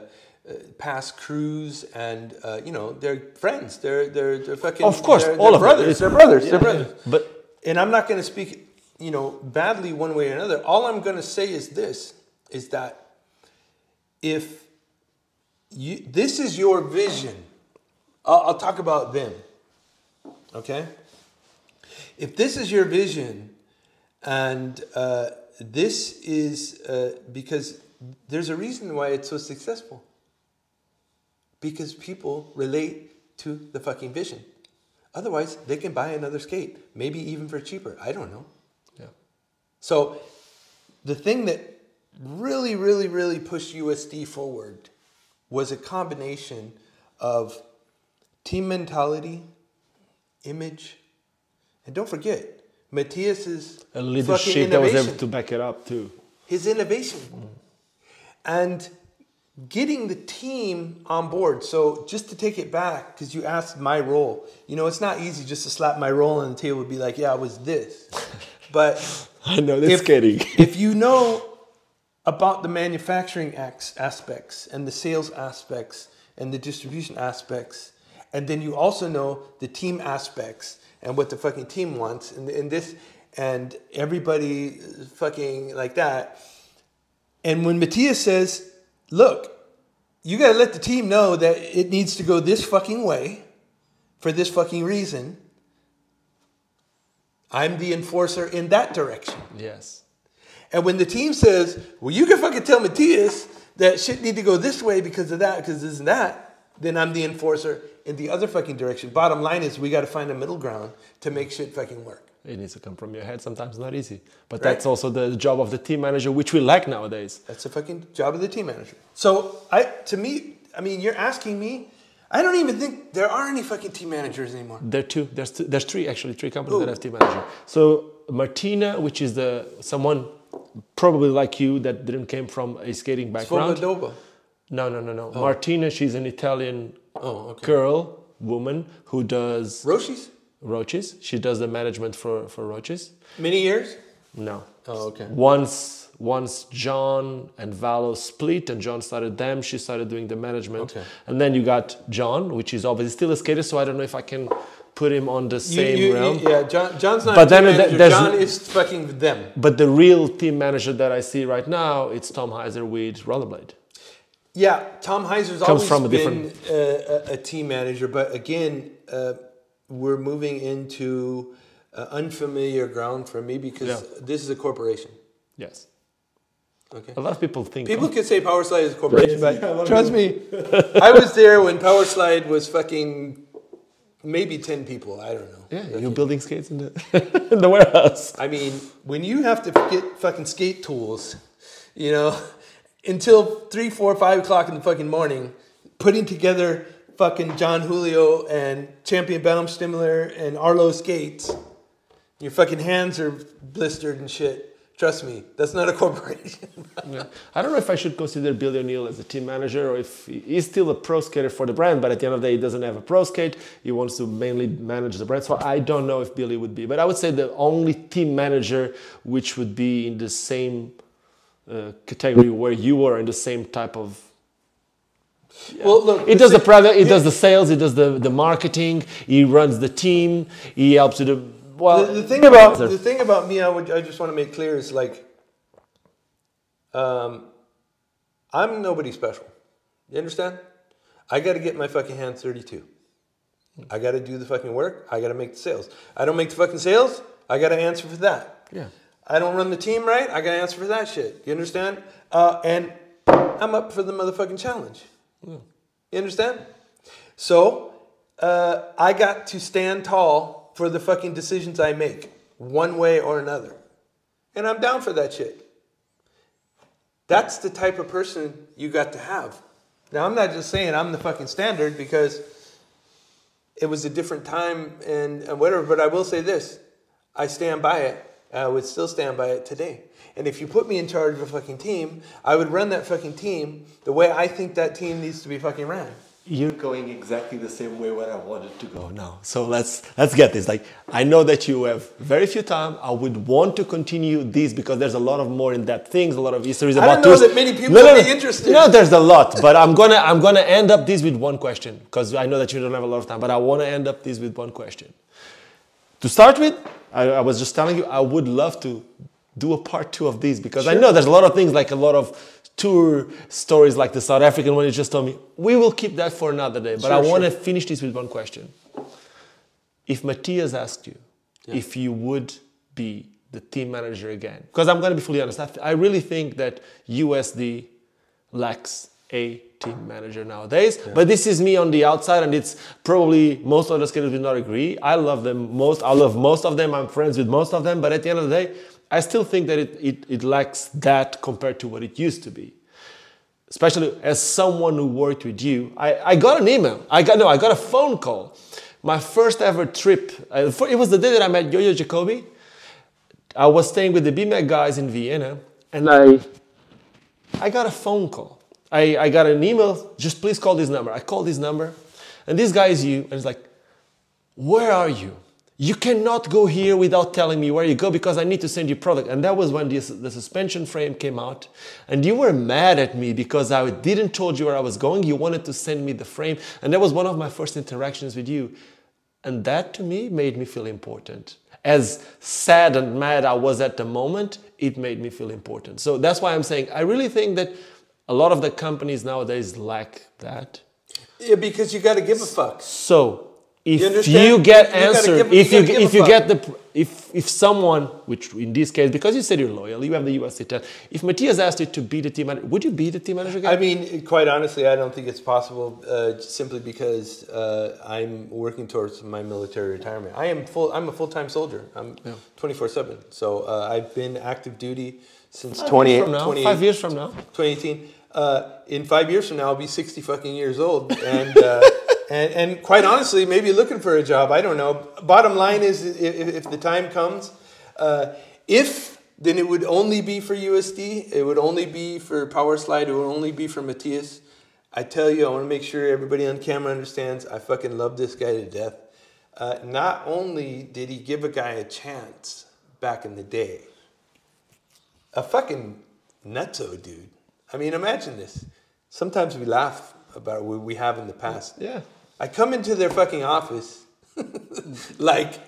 past crews and uh, you know they're friends they're they're, they're fucking Of course, they're, all they're of brothers they're brothers they're brothers But and I'm not going to speak, you know, badly one way or another. All I'm going to say is this: is that if you, this is your vision, I'll, I'll talk about them. Okay. If this is your vision, and uh, this is uh, because there's a reason why it's so successful. Because people relate to the fucking vision. Otherwise, they can buy another skate, maybe even for cheaper. I don't know. yeah. So, the thing that really, really, really pushed USD forward was a combination of team mentality, image, and don't forget, Matthias's a fucking leadership that was able to back it up too. his innovation mm. and getting the team on board. So just to take it back, because you asked my role, you know, it's not easy just to slap my role on the table and be like, yeah, I was this. (laughs) But I know that's if, skating. (laughs) if you know about the manufacturing aspects and the sales aspects and the distribution aspects, and then you also know the team aspects and what the fucking team wants, and, and this, and everybody fucking like that. And when Matthias says, look, you got to let the team know that it needs to go this fucking way for this fucking reason. I'm the enforcer in that direction. Yes. And when the team says, well, you can fucking tell Matthias that shit need to go this way because of that, because this and that, then I'm the enforcer in the other fucking direction. Bottom line is we got to find a middle ground to make shit fucking work. It needs to come from your head. Sometimes not easy, but Right. that's also the job of the team manager, which we lack nowadays. That's the fucking job of the team manager. So I, to me, I mean, you're asking me. I don't even think there are any fucking team managers anymore. There are two. There's two, there's three actually. Three companies Who? that have team manager. So Martina, which is the someone probably like you that didn't came from a skating background. Svobodoba. No, no, no, no. Oh. Martina, she's an Italian Oh, okay. girl, woman who does Roces? Roaches. She does the management for for Roces. Many years? No. Oh, okay. Once once Jon and Valo split and Jon started them, she started doing the management. Okay. And then you got Jon, which is obviously still a skater, so I don't know if I can put him on the same you- you- realm. yeah, Jon, Jon's not But a then manager. there's- Jon is fucking with them. But the real team manager that I see right now, it's Tom Heiser with Rollerblade. Yeah, Tom Heiser's Comes always from a been uh, a, a team manager, but again, uh, we're moving into uh, unfamiliar ground for me because Yeah. this is a corporation. Yes. Okay. A lot of people think People can say Power Slide is a corporation, (laughs) Yeah, but of trust me, I was there when Power Slide was fucking maybe ten people. I don't know. Yeah, Okay. you're building skates in the (laughs) in the warehouse. I mean, when you have to get fucking skate tools, you know, until three, four, five o'clock in the fucking morning, putting together fucking Jon Julio and Champion Baumstimmler and Arlo skates, your fucking hands are blistered and shit. Trust me, that's not a (laughs) corporation. Yeah. I don't know if I should consider Billy O'Neill as a team manager or if he's still a pro skater for the brand, but at the end of the day, he doesn't have a pro skate. He wants to mainly manage the brand. So I don't know if Billy would be. But I would say the only team manager which would be in the same uh, category where you were in the same type of. Well, look, It does the product, it does the sales, it does the, the marketing, he runs the team, he helps with the. Well, the, the thing about the thing about me, I would I just want to make clear is like, um, I'm nobody special. You understand? I got to get my fucking hands 32. I got to do the fucking work. I got to make the sales. I don't make the fucking sales. I got to answer for that. Yeah. I don't run the team right. I got to answer for that shit. You understand? Uh, and I'm up for the motherfucking challenge. You understand? So uh, I got to stand tall for the fucking decisions I make, one way or another. And I'm down for that shit. That's the type of person you got to have. Now, I'm not just saying I'm the fucking standard because it was a different time and, and whatever, but I will say this I stand by it. I would still stand by it today. And if you put me in charge of a fucking team, I would run that fucking team the way I think that team needs to be fucking ran. You're going exactly the same way where I wanted to go now. So let's let's get this. Like I know that you have very few time. I would want to continue this because there's a lot of more in-depth things, a lot of histories I about. don't know tours. that many people would be interested. No, there's a lot, but I'm gonna I'm gonna end up this with one question because I know that you don't have a lot of time. But I want to end up this with one question. To start with, I, I was just telling you I would love to do a part two of these because I know there's a lot of things like a lot of tour stories like the South African one you just told me. We will keep that for another day. But I Sure, want to finish this with one question. If Matthias asked you if you would be the team manager again, because I'm going to be fully honest, I, I really think that USD lacks a team manager nowadays. But this is me on the outside, and it's probably most other skaters will not agree. I love them most. I love most of them. I'm friends with most of them. But at the end of the day, I still think that it, it, it lacks that compared to what it used to be especially as someone who worked with you, I, I got an email. I got no, I got a phone call. My first ever trip. Uh, for- it was the day that I met Yo-Yo Jacoby. I was staying with the BMAC guys in Vienna, and I, I got a phone call. I, I got an email. Just please call this number. I call this number, and this guy is you, and it's like, where are you? You cannot go here without telling me where you go because I need to send you product. And that was when the, the suspension frame came out. And you were mad at me because I didn't told you where I was going. You wanted to send me the frame. And that was one of my first interactions with you. And that to me made me feel important. As sad and mad I was at the moment, it made me feel important. So that's why I'm saying I really think that A lot of the companies nowadays lack that. Yeah, because you got to give a fuck. So if You you, get You give- if you, gotta if you get the if if someone, which in this case, because you said you're loyal, you have the USC test. If Matthias asked you to be the team manager, would you be the team manager again? I mean, quite honestly, I don't think it's possible. Uh, simply because uh, I'm working towards my military retirement. I am full. I'm a full time soldier. I'm 24 seven. So uh, I've been active duty since Five 20, years from now, 28 five years from now. 2018. Uh, in five years from now, I'll be 60 fucking years old, and uh, (laughs) and and quite honestly, maybe looking for a job. I don't know. Bottom line is, if, if the time comes, uh, if then it would only be for USD. It would only be for Power Slide. It would only be for Matthias. I tell you, I want to make sure everybody on camera understands. I fucking love this guy to death. Uh, not only did he give a guy a chance back in the day, a fucking nutso, dude. I mean, imagine this. Sometimes we laugh about what we have in the past. Yeah. I come into their fucking office, (laughs) like,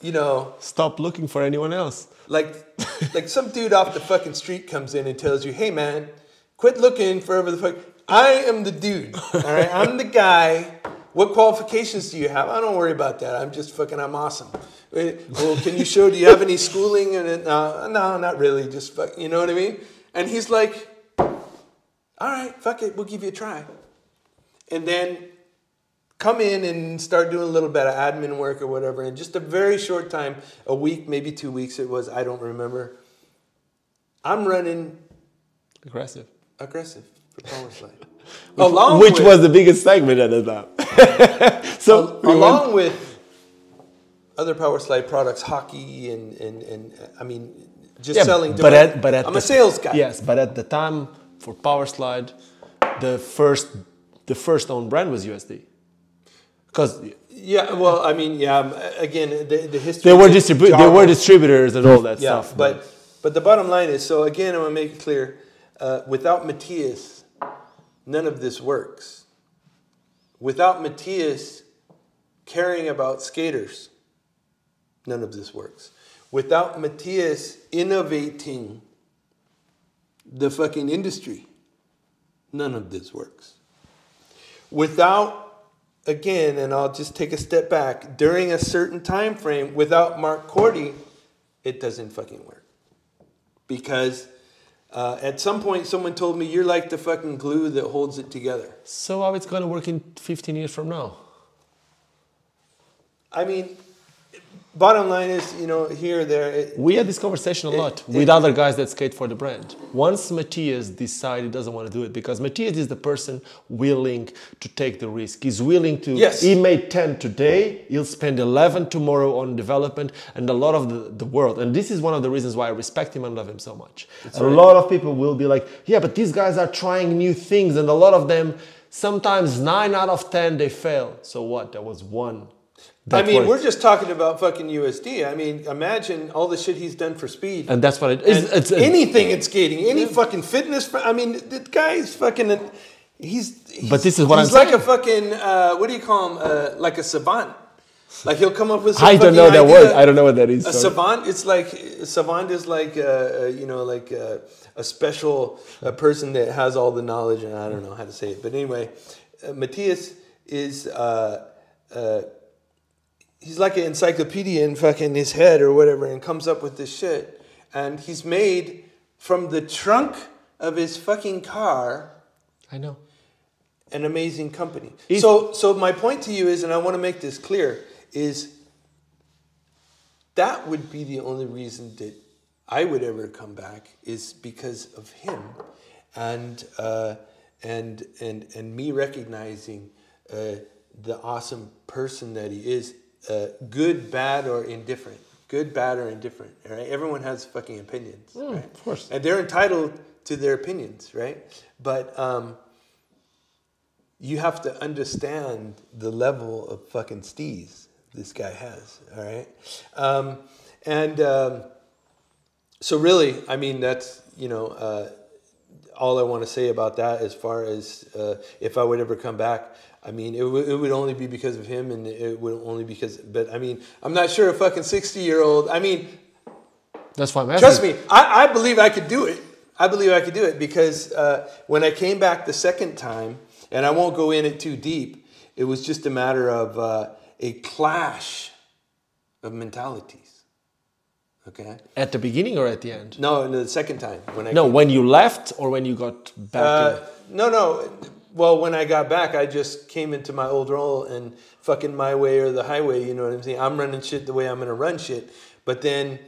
you know, Stop looking for anyone else. like, like some dude off the fucking street comes in and tells you, "Hey, man, quit looking for whoever the fuck." I am the dude. All right, I'm the guy. What qualifications do you have? I don't worry about that. I'm just fucking. I'm awesome. Uh, well, can you show? Do you have any schooling? And it- no, no, not really. Just fuck. You know what I mean? And he's like, "All right, fuck it. We'll give you a try." And then come in and start doing a little bit of admin work or whatever And just a very short time a week maybe two weeks it was i don't remember i'm running Aggressive. aggressive for power slide (laughs) along Which with, was the biggest segment at the time. (laughs) so we went- along with other power slide products hockey and and, and i mean just Yeah, selling but at, but at i'm the, a sales guy Yes, but at the time for Power Slide, the first the first own brand was USD. Because yeah well i mean yeah um, again the, the history they were distribu- they were distributors and all that yeah, stuff. but but the bottom line is so again, I'm gonna make it clear. Uh, without Matthias, none of this works. Without Matthias caring about skaters, none of this works. Without Matthias innovating the fucking industry, none of this works. Without again, and I'll just take a step back, during a certain time frame, without Mark Corti, it doesn't fucking work. Because uh, at some point, someone told me you're like the fucking glue that holds it together. so how it's gonna work in 15 years from now? I mean, bottom line is, you know, here there. It, We had this conversation a It- lot it- with other guys that skate for the brand. Once Matthias decided he doesn't want to do it, because Matthias is the person willing to take the risk. He's willing to. Yes. He made 10 today, he'll spend 11 tomorrow on development and a lot of the, the world. And this is one of the reasons why I respect him and love him so much. a lot of people will be like, yeah, but these guys are trying new things, and a lot of them, sometimes 9 out of 10, they fail. So what? There was one. I mean, worked. we're just talking about fucking USD. I mean, imagine all the shit he's done for speed. And that's what it is. It's, it's, anything in skating, any fucking fitness. I mean, the guy is fucking. He's, he's But this is what he's I'm like saying. a fucking. Uh, what do you call him? Uh, like a savant. Like he'll come up with. I don't know that idea. word. I don't know what that is. A sorry. savant. It's like a savant is like uh, uh, you know like uh, a special person that has all the knowledge, and I don't know how to say it. But anyway, uh, Matthias is. He's like an encyclopedia in fucking his head or whatever and comes up with this shit. And he's made from the trunk of his fucking car I know. an amazing company. If- so so my point to you is, and I want to make this clear, is that would be the only reason that I would ever come back is because of him and uh, and and and me recognizing uh, the awesome person that he is, uh, good, bad, or indifferent. Good, bad, or indifferent. All right, everyone has fucking opinions, right? of course. and they're entitled to their opinions, right? But um, you have to understand the level of fucking steez this guy has. All right, um, and um, so really, I mean, that's you know uh, all I want to say about that. As far as uh, if I would ever come back, I mean, it, w- it would only be because of him, and it would only be because. But I mean, I'm not sure a fucking 60 year old. I mean, That's why I'm asking. trust me, I, I believe I could do it. I, believe I could do it. I believe I could do it because uh, when I came back the second time, and I won't go in it too deep, it was just a matter of uh, a clash of mentalities. Okay. At the beginning or at the end? No, the second time when I No, when you left or when you got back. Uh, no, no. Well, when I got back, I just came into my old role and fucking my way or the highway. You know what I'm saying? I'm running shit the way I'm gonna run shit. But then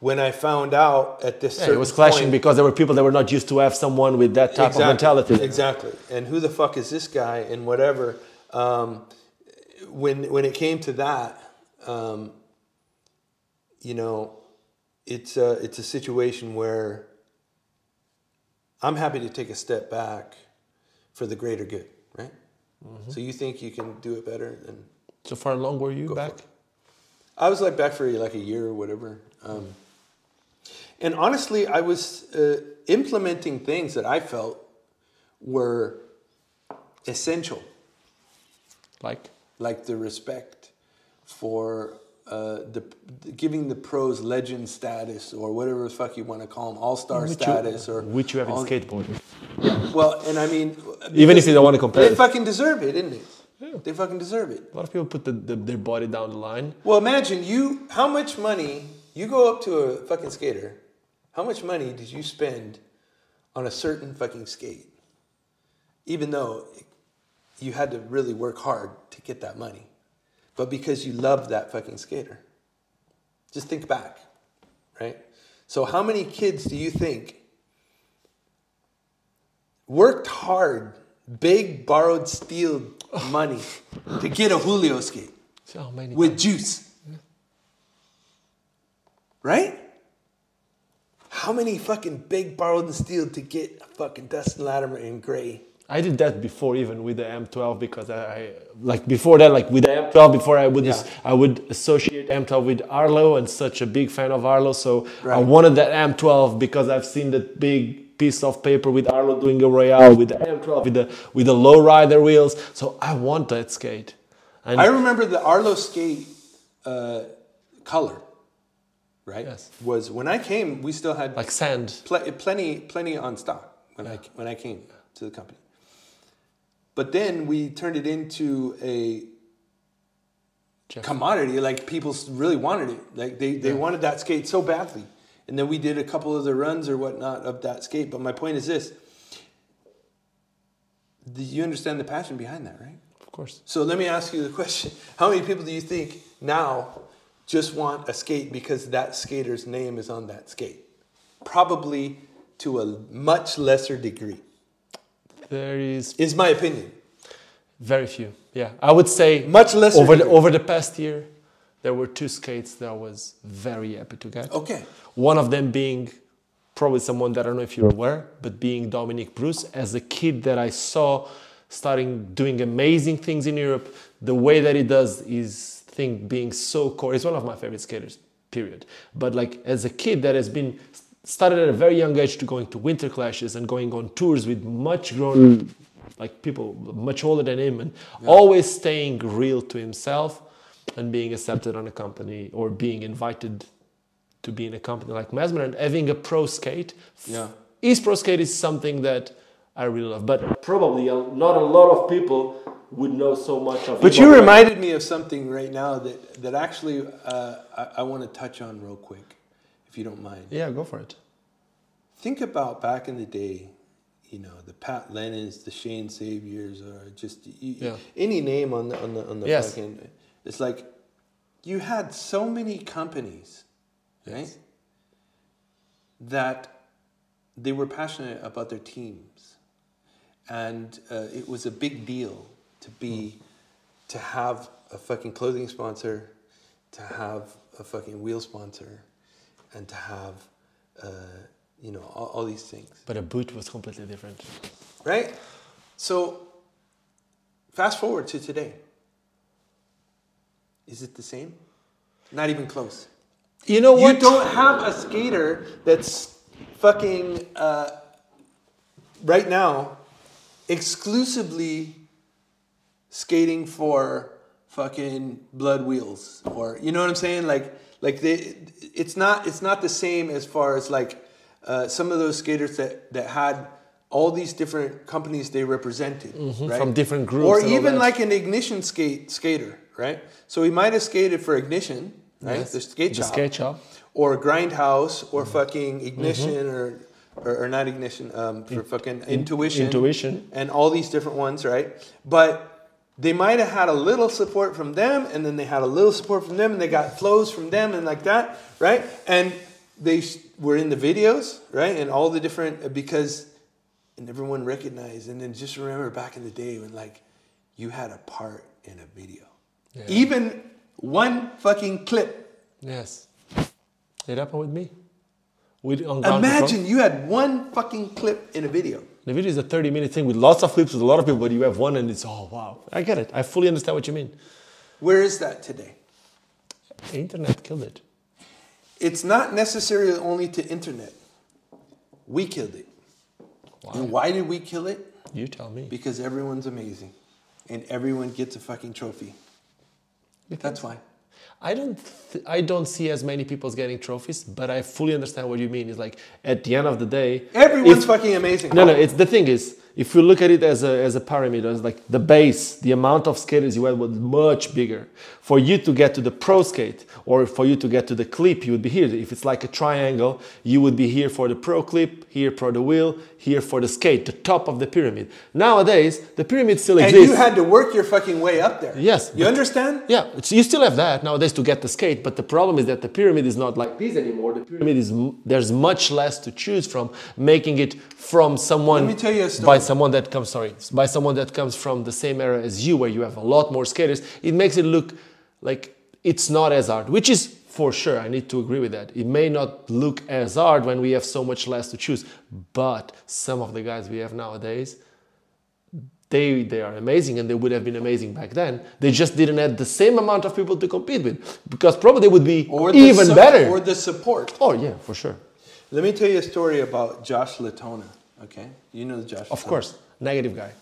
when I found out at this, yeah, it was clashing point- because there were people that were not used to have someone with that type of mentality. Exactly. And who the fuck is this guy and whatever. Um, when when it came to that, um, you know, it's a, it's a situation where I'm happy to take a step back for the greater good, right? Mm-hmm. So you think you can do it better than So far long were you back? I was like back for like a year or whatever. Um, and honestly, I was uh, implementing things that I felt were essential, Like? like the respect for uh, the giving the pros legend status or whatever the fuck you want to call them, all star status you, or which you have in skateboarding. Well, and I mean, Even if you don't want to compare they it. fucking deserve it, didn't they? They fucking deserve it. A lot of people put the, the, their body down the line. Well, imagine you. How much money you go up to a fucking skater? How much money did you spend on a certain fucking skate? Even though you had to really work hard to get that money, but because you love that fucking skater. Just think back, right? So, how many kids do you think worked hard, big borrowed steel money to get a Julio skate? So with juice. Right? How many fucking big borrowed and steel to get a fucking Dustin Latimer in gray? I did that before even with the M12 because I, I like before that like with the M12 before I would Yeah. I would associate M12 with Arlo and such a big fan of Arlo so I wanted that M12 because I've seen that big piece of paper with Arlo doing a Royale with the M12 with the with the low rider wheels so I want that skate and I remember the Arlo skate uh, color, right? Yes. Was when I came, we still had like sand pl- plenty plenty on stock when I when I came to the company. But then we turned it into a Jeff. commodity. Like people really wanted it. Like they, they wanted that skate so badly. And then we did a couple of the runs or whatnot of that skate. But my point is this: Do you understand the passion behind that, right? of course So let me ask you the question: (laughs) How many people do you think now just want a skate because that skater's name is on that skate? Probably to a much lesser degree, there is is my opinion. very few yeah I would say Much less over the over the past year there were two skates that I was very happy to get Okay. One of them being probably someone that I don't know if you're aware, but being Dominic Bruce. As a kid that I saw starting doing amazing things in Europe, the way that he does his thing being so core. He's one of my favorite skaters, period. But like as a kid that has been started at a very young age to going to winter clashes and going on tours with much grown like people much older than him and always staying real to himself and being accepted on a company or being invited to be in a company like Mesmer and having a pro skate. Yeah. East Pro Skate is something that I really love, but probably a, not a lot of people would know so much of. It. But you hop. reminded me of something right now that, that actually uh, I, I want to touch on real quick, if you don't mind. Yeah, go for it. Think about back in the day, you know, the Pat Lennons, the Shane Saviors, or just you, Yeah. any name on the on the on the Yes. fucking. It's like you had so many companies, right? Yes. That they were passionate about their teams, and uh, it was a big deal to be to have a fucking clothing sponsor, to have a fucking wheel sponsor, and to have uh, you know all, all these things, But a boot was completely different. right? So fast forward to today. Is it the same? Not even close. You know what? You don't have a skater that's fucking uh, right now exclusively skating for fucking blood wheels or you know what I'm saying like like they it's not it's not the same as far as like uh, some of those skaters that that had all these different companies they represented. Mm-hmm. from different groups or even like an ignition skate skater, right? So he might have skated for ignition, right? Yes. The skate The shop, skate shop. or grindhouse, or Mm-hmm. fucking ignition, or, or or not ignition, um, for fucking intuition, Intuition. and all these different ones, right? But they might have had a little support from them, and then they had a little support from them, and they got flows from them, and like that, right? And they were in the videos, right? And all the different uh, because, and everyone recognized, and then just remember back in the day when like you had a part in a video, even one fucking clip. Yes. It happened with me. Imagine you had one fucking clip in a video. The video is a 30 minute thing with lots of clips with a lot of people, but you have one and it's, oh, wow. I get it. I fully understand what you mean. Where is that today? Internet killed it. It's not necessarily only to internet. We killed it. Why? And why did we kill it? You tell me. Because everyone's amazing. And everyone gets a fucking trophy. That's why. I don't, th- I don't see as many people getting trophies, but I fully understand what you mean. It's like at the end of the day, Everyone's fucking amazing. No, no. It's the thing is, if you look at it as a as a pyramid, as like the base, the amount of skaters you had was much bigger. For you to get to the pro skate, or for you to get to the clip, you would be here. If it's like a triangle, you would be here for the pro clip, here for the wheel, here for the skate, the top of the pyramid. Nowadays, the pyramid still exists. and you had to work your fucking way up there. Yes, You understand? Yeah, you still have that nowadays to get the skate, but the problem is that the pyramid is not like this anymore. The pyramid is there's much less to choose from, making it from someone Let me tell you a story. Someone that comes sorry by someone that comes from the same era as you, where you have a lot more skaters. It makes it look like it's not as hard, which is for sure. I need to agree with that. It may not look as hard when we have so much less to choose, but some of the guys we have nowadays they they are amazing and they would have been amazing back then. They just didn't have the same amount of people to compete with because probably they would be even su- better. Or the support. oh yeah, for sure. Let me tell you a story about Josh Latona. Okay? You know the Josh. Of course, negative guy.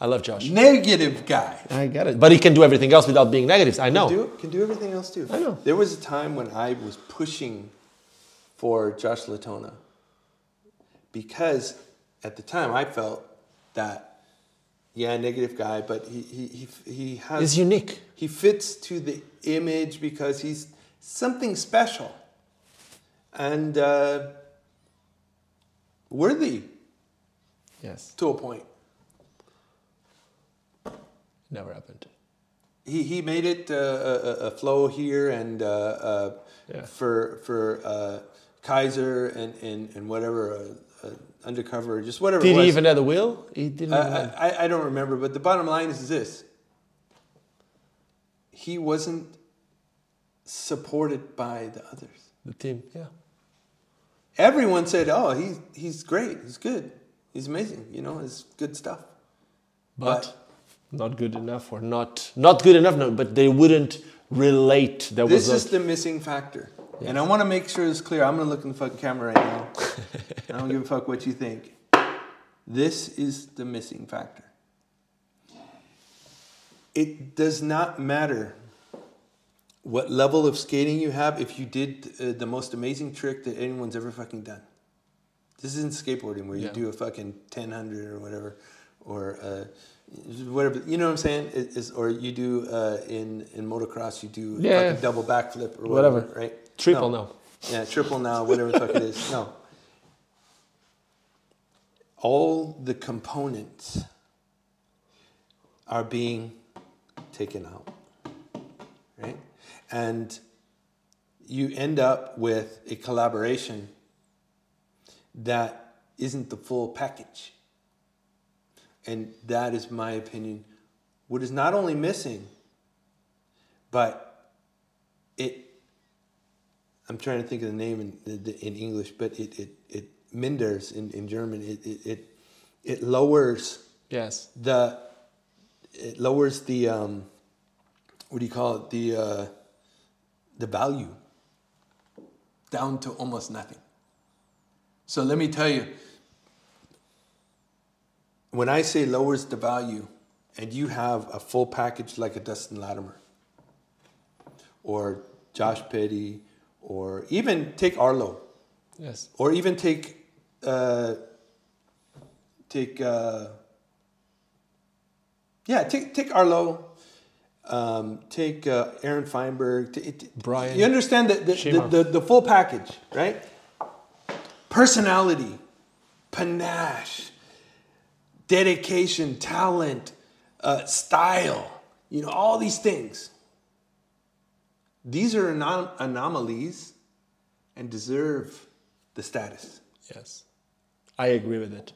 I love Josh. Negative guy. I get it, but he can do everything else without being negative. I know. Do, can do everything else too. I know. There was a time when I was pushing for Josh Latona because at the time I felt that, yeah, negative guy, but he, he, he, he has. He's unique. He fits to the image because he's something special and uh, worthy Yes, to a point. never happened. He, he made it uh, a, a- flow here and uh, uh, Yeah. for for uh, Kizer and, and, and whatever uh, uh, undercover just whatever. Did it was. he even have the will? He didn't. I, I, I don't remember, but the bottom line is this: he wasn't supported by the others. the team, yeah. Everyone said, "Oh, he's he's great. He's good. He's amazing. You know, it's good stuff." But, not good enough, or not not good enough. No, but they wouldn't relate. That This was is the missing factor. And I want to make sure it's clear. I'm going to look in the fucking camera right now. (laughs) I don't give a fuck what you think. This is the missing factor. It does not matter what level of skating you have if you did uh, the most amazing trick that anyone's ever fucking done. This isn't skateboarding where you Yeah. do a fucking 1000 or whatever, or uh, whatever. You know what I'm saying? It is, or you do uh, in in motocross, you do Yeah. fucking double backflip or whatever, Whatever. right? triple No. now. Yeah, triple now, whatever the fuck it is. No. All the components are being taken out. Right? And you end up with a collaboration that isn't the full package. And that is my opinion. What is not only missing, but it I'm trying to think of the name in, in English, but it, it, it minders in, in German. It, it, it, it lowers Yes. the, it lowers the, um, what do you call it? The, uh, the value down to almost nothing. So let me tell you, when I say lowers the value, and you have a full package like a Dustin Latimer, or Josh Petty, or even take Arlo. Yes. or even take uh, take uh, yeah take take Arlo, um, take uh, Aaron Feinberg, t- t- Brian. You understand the the, the, the the full package, right? Personality, panache, dedication, talent, uh, style. You know all these things. These are anom- anomalies, and deserve the status. Yes. I agree with it.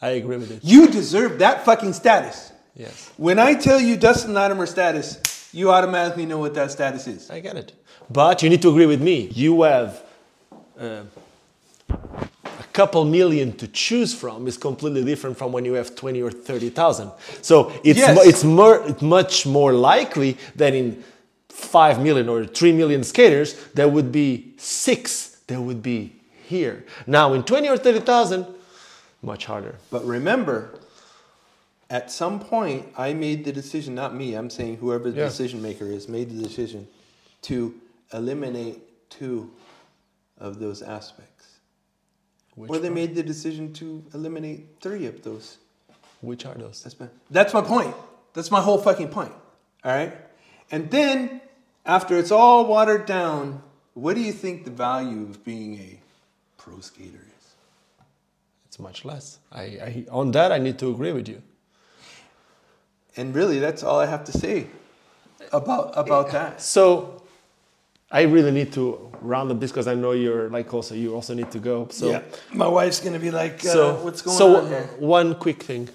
I agree with it. You deserve that fucking status. Yes. When I tell you Dustin Latimer status, you automatically know what that status is. I get it. But you need to agree with me. You have uh, a couple million to choose from is completely different from when you have 20 or 30,000. So it's, Yes. it's, more, it's much more likely that in 5 million or 3 million skaters, there would be six that would be here. Now in 20 or 30,000, much harder. But remember, at some point, I made the decision, not me, I'm saying whoever the Yeah. decision maker is, made the decision to eliminate two of those aspects. Which, or they made the decision to eliminate three of those. which are those? That's my, that's my point. That's my whole fucking point. All right? And then, after it's all watered down, what do you think the value of being a pro skater is? It's much less. I, I, on that, I need to agree with you. And really, that's all I have to say about about that. So I really need to round up this because I know you're like also you also need to go. So yeah, my wife's gonna be like, uh, so "What's going so on here?" one quick thing.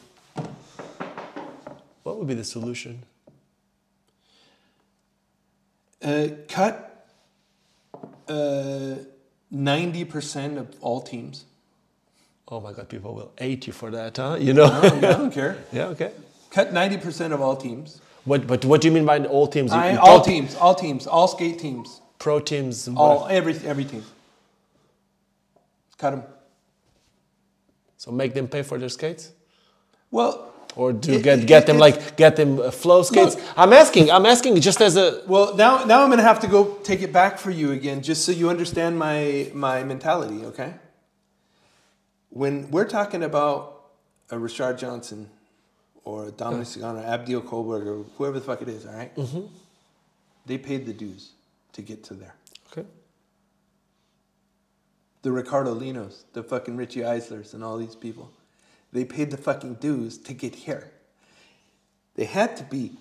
What would be the solution? Uh, cut uh, ninety percent of all teams. Oh my God, people will hate you for that, huh? You know? I don't, I don't care. (laughs) yeah, okay. Cut ninety percent of all teams. What, but what do you mean by all teams? You, I, all teams, all teams, all skate teams, Pro teams. and all every every team. Cut them. So make them pay for their skates, Well, or do It- get it- get them it- like get them uh, flow skates? Look. I'm asking. I'm asking just as a well now now I'm gonna have to go take it back for you again, just so you understand my my mentality. Okay. When we're talking about a Richard Johnson or a Dominic Sagona or Abdiel Colberg or whoever the fuck it is, all right? They paid the dues to get to there. okay. the Ricardo Linos, the fucking Richie Eislers, and all these people. They paid the fucking dues to get here. They had to be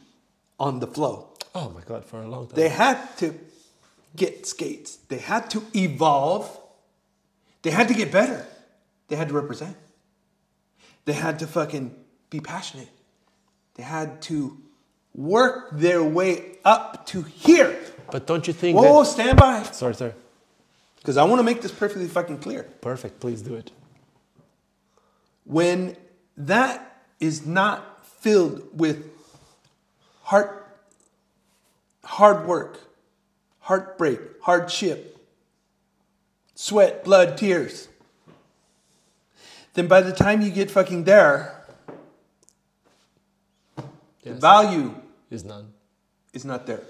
on the flow. Oh my God, for a long time. They had to get skates. They had to evolve. They had to get better. They had to represent. They had to fucking be passionate. They had to work their way up to here. But don't you think Whoa, that? stand by. Sorry, sorry. Because I want to make this perfectly fucking clear. Perfect. Please do it. when that is not filled with heart hard work heartbreak hardship sweat blood tears then by the time you get fucking there the value Is none. is not there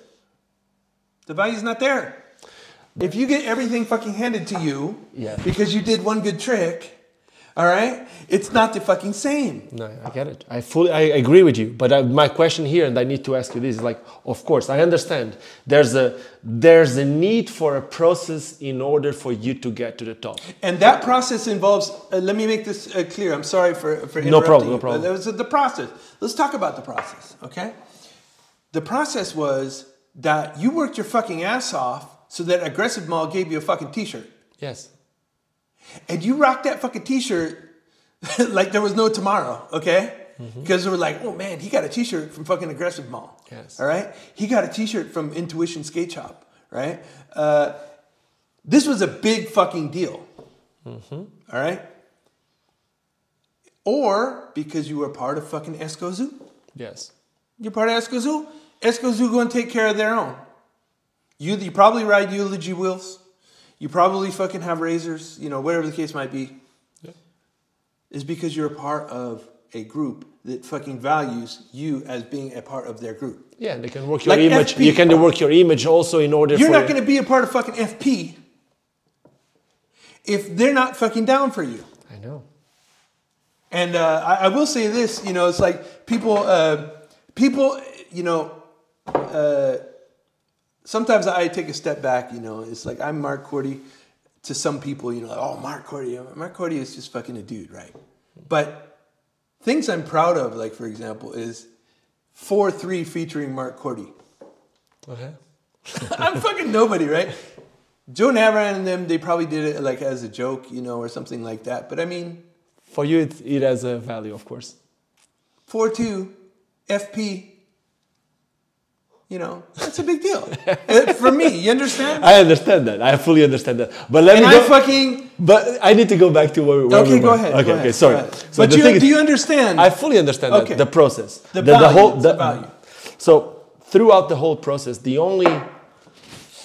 the value's not there if you get everything fucking handed to you Yeah. because you did one good trick all right it's not the fucking same No, I get it. I fully, I agree with you. But I, my question here, and I need to ask you this, is like, of course, I understand. There's a there's a need for a process in order for you to get to the top. And that process involves. Uh, let me make this uh, clear. I'm sorry for for interrupting. No problem, no but problem. That was the process. Let's talk about the process, okay? The process was that you worked your fucking ass off so that Aggressive Mall gave you a fucking T-shirt, Yes. and you rocked that fucking T-shirt (laughs) like there was no tomorrow, okay? Mm-hmm. Because they were like, oh man, he got a T-shirt from fucking Aggressive Mall. Yes. All right. He got a T-shirt from Intuition Skate Shop. Right. Uh, this was a big fucking deal. Mm-hmm. All right. Or because you were part of fucking Escozoo. Yes. You're part of Escozoo. Escozoo going to take care of their own. You, you probably ride eulogy wheels. You probably fucking have razors. You know, whatever the case might be. Yeah. Is because you're a part of a group that fucking values you as being a part of their group. Yeah, they can work your Like image. FP. You can work your image also in order You're not going to be a part of fucking FP if they're not fucking down for you. I know. And uh, I, I will say this, you know, it's like people, uh, people, you know, uh, sometimes I take a step back, you know, it's like I'm Mark Corti. To some people, you know, like, oh, Mark Corti, Mark Corti is just fucking a dude, right? But things I'm proud of, like for example, is 4 3 featuring Mark Cordy. Okay. (laughs) I'm fucking nobody, right? Joe Navaran and them, they probably did it like as a joke, you know, or something like that. But I mean, For you, it, it has a value, of course. 4 2 FP, you know, that's a big deal. For me, you understand? (laughs) I understand that. I fully understand that. But let and me I go. fucking. but I need to go back to where, we- where Okay, we go ahead. Okay, go okay, ahead, sorry. So but the you, do you understand? I fully understand Okay. that, the process. The the, value, whole, the value. So throughout the whole process, the only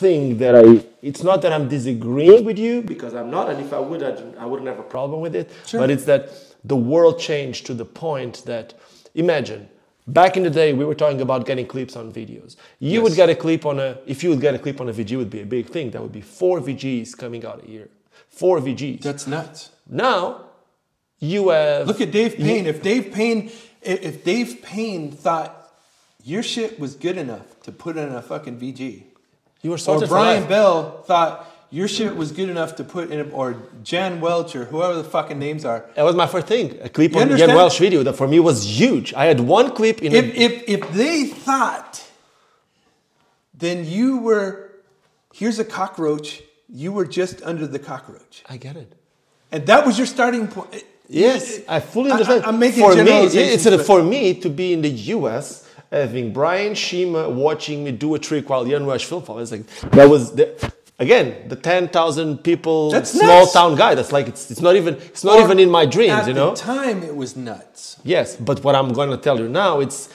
thing that I, it's not that I'm disagreeing with you because I'm not, and if I would, I'd, I wouldn't have a problem with it. Sure. But it's that the world changed to the point that, imagine, back in the day, we were talking about getting clips on videos. You would get a clip on a, if you would get a clip on a VG, it would be a big thing. That would be four VGs coming out a year. Four VGs. That's nuts. now, you have. Look at Dave Payne. If Dave Payne, if Dave Payne thought your shit was good enough to put in a fucking VG, you were or sorted for Brian. Bell thought your shit was good enough to put in, a, or Jan Welch or whoever the fucking names are. That was my first thing. A clip You on Jan Welch video that for me was huge. I had one clip in If if if they thought, then you were, here's a cockroach. You were just under the cockroach, I get it. and that was your starting point. Yes, I fully understand. I- I'm making for me, it's a, for me to be in the US, having Brian Shima watching me do a trick while Jan Welch film festival. It's like that was the, again the ten thousand people That's small nuts. town guy. That's like it's, it's not even it's not Or even in my dreams. You know. At the time, it was nuts. Yes, but what I'm going to tell you now, it's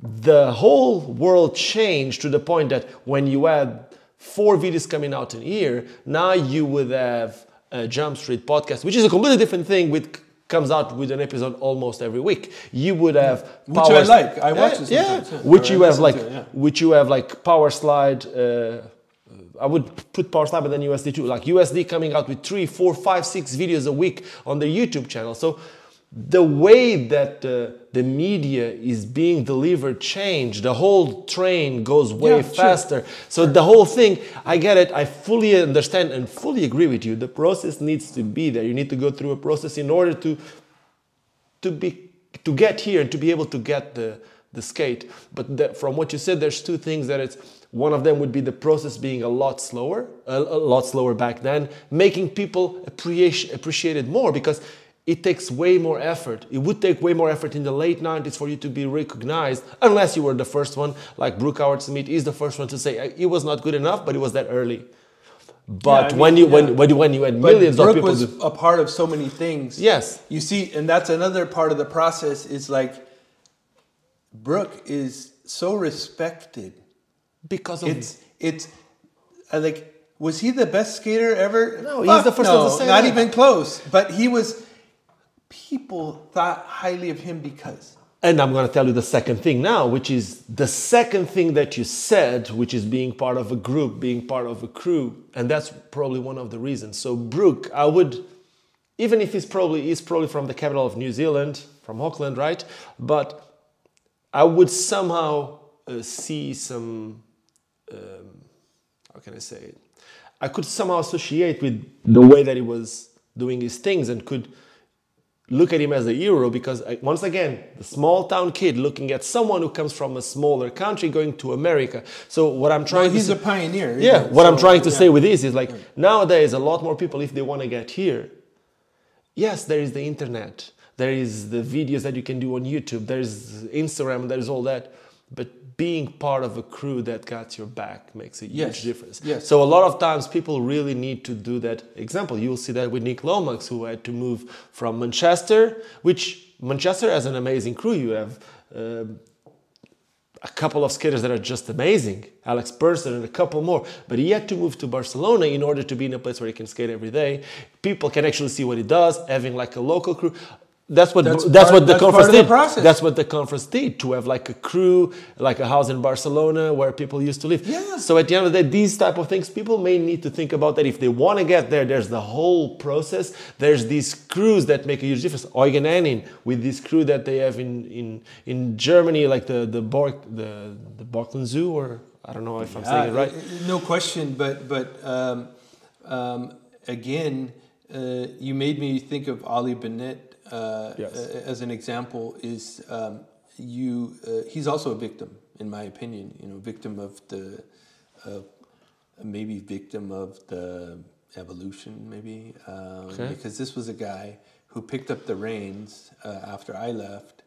the whole world changed to the point that when you had four videos coming out in a year, now you would have a Jump Street podcast, which is a completely different thing. With comes out with an episode almost every week. You would have Which I like. I watch yeah, sometimes, yeah. which you have like, it, yeah. which you have like Power Slide. Uh, I would put Power Slide, but then USD too. Like USD coming out with three, four, five, six videos a week on their YouTube channel. So the way that uh, the media is being delivered changed. The whole train goes way Yeah, sure. faster. So the whole thing, I get it. I fully understand and fully agree with you. The process needs to be there. You need to go through a process in order to to be to get here and to be able to get the the skate. But the, from what you said, there's two things that it's one of them would be the process being a lot slower, a, a lot slower back then, making people appreciate appreciate it more because it takes way more effort. It would take way more effort in the late 90s for you to be recognized, unless you were the first one, like Brooke Howard Smith is the first one to say "Uh, it was not good enough, but it was that early. But I when you when, yeah. when you when you had millions of Brooke people, was do- a part of so many things. yes, You see, and that's another part of the process is like Brooke is so respected. Because of It's it's uh, like was he the best skater ever? No, he's the first one to no, say Not that. even close. But he was. People thought highly of him because. And I'm going to tell you the second thing now, which is the second thing that you said, which is being part of a group, being part of a crew. And that's probably one of the reasons. So, Brooke, I would, even if he's probably, he's probably from the capital of New Zealand, from Auckland, right? But I would somehow uh, see some, um, how can I say it? I could somehow associate with the way that he was doing his things and could look at him as a hero because uh, once again the small town kid looking at someone who comes from a smaller country going to america so what i'm trying Well, to he's say, a pioneer. yeah what i'm trying to yeah. say with this is like nowadays a lot more people if they want to get here yes there is the internet there is the videos that you can do on youtube there's instagram there's all that but being part of a crew that got your back makes a huge Yes. difference Yes. so a lot of times people really need to do that example you'll see that with nick lomax who had to move from manchester which manchester has an amazing crew you have um, a couple of skaters that are just amazing, Alex Person and a couple more. But he had to move to Barcelona in order to be in a place where he can skate every day. People can actually see what he does, having like a local crew. That's what That's that's, part- what the that's conference the did. process. That's what the conference did to have like a crew, like a house in Barcelona where people used to live. Yeah. So at the end of the day, these type of things, people may need to think about that if they want to get there. There's the whole process. There's these crews that make a huge difference. Eugen Enin with this crew that they have in in in Germany, like the the Borg the the Borkland Zoo, or I don't know if I'm saying it right. No question, but but um, um, again, uh, you made me think of Ali Bennett uh, Yes. as an example. Is um, you? Uh, he's also a victim, in my opinion. You know, victim of the, uh, maybe victim of the evolution, maybe um, Okay. because this was a guy who picked up the reins uh, after I left.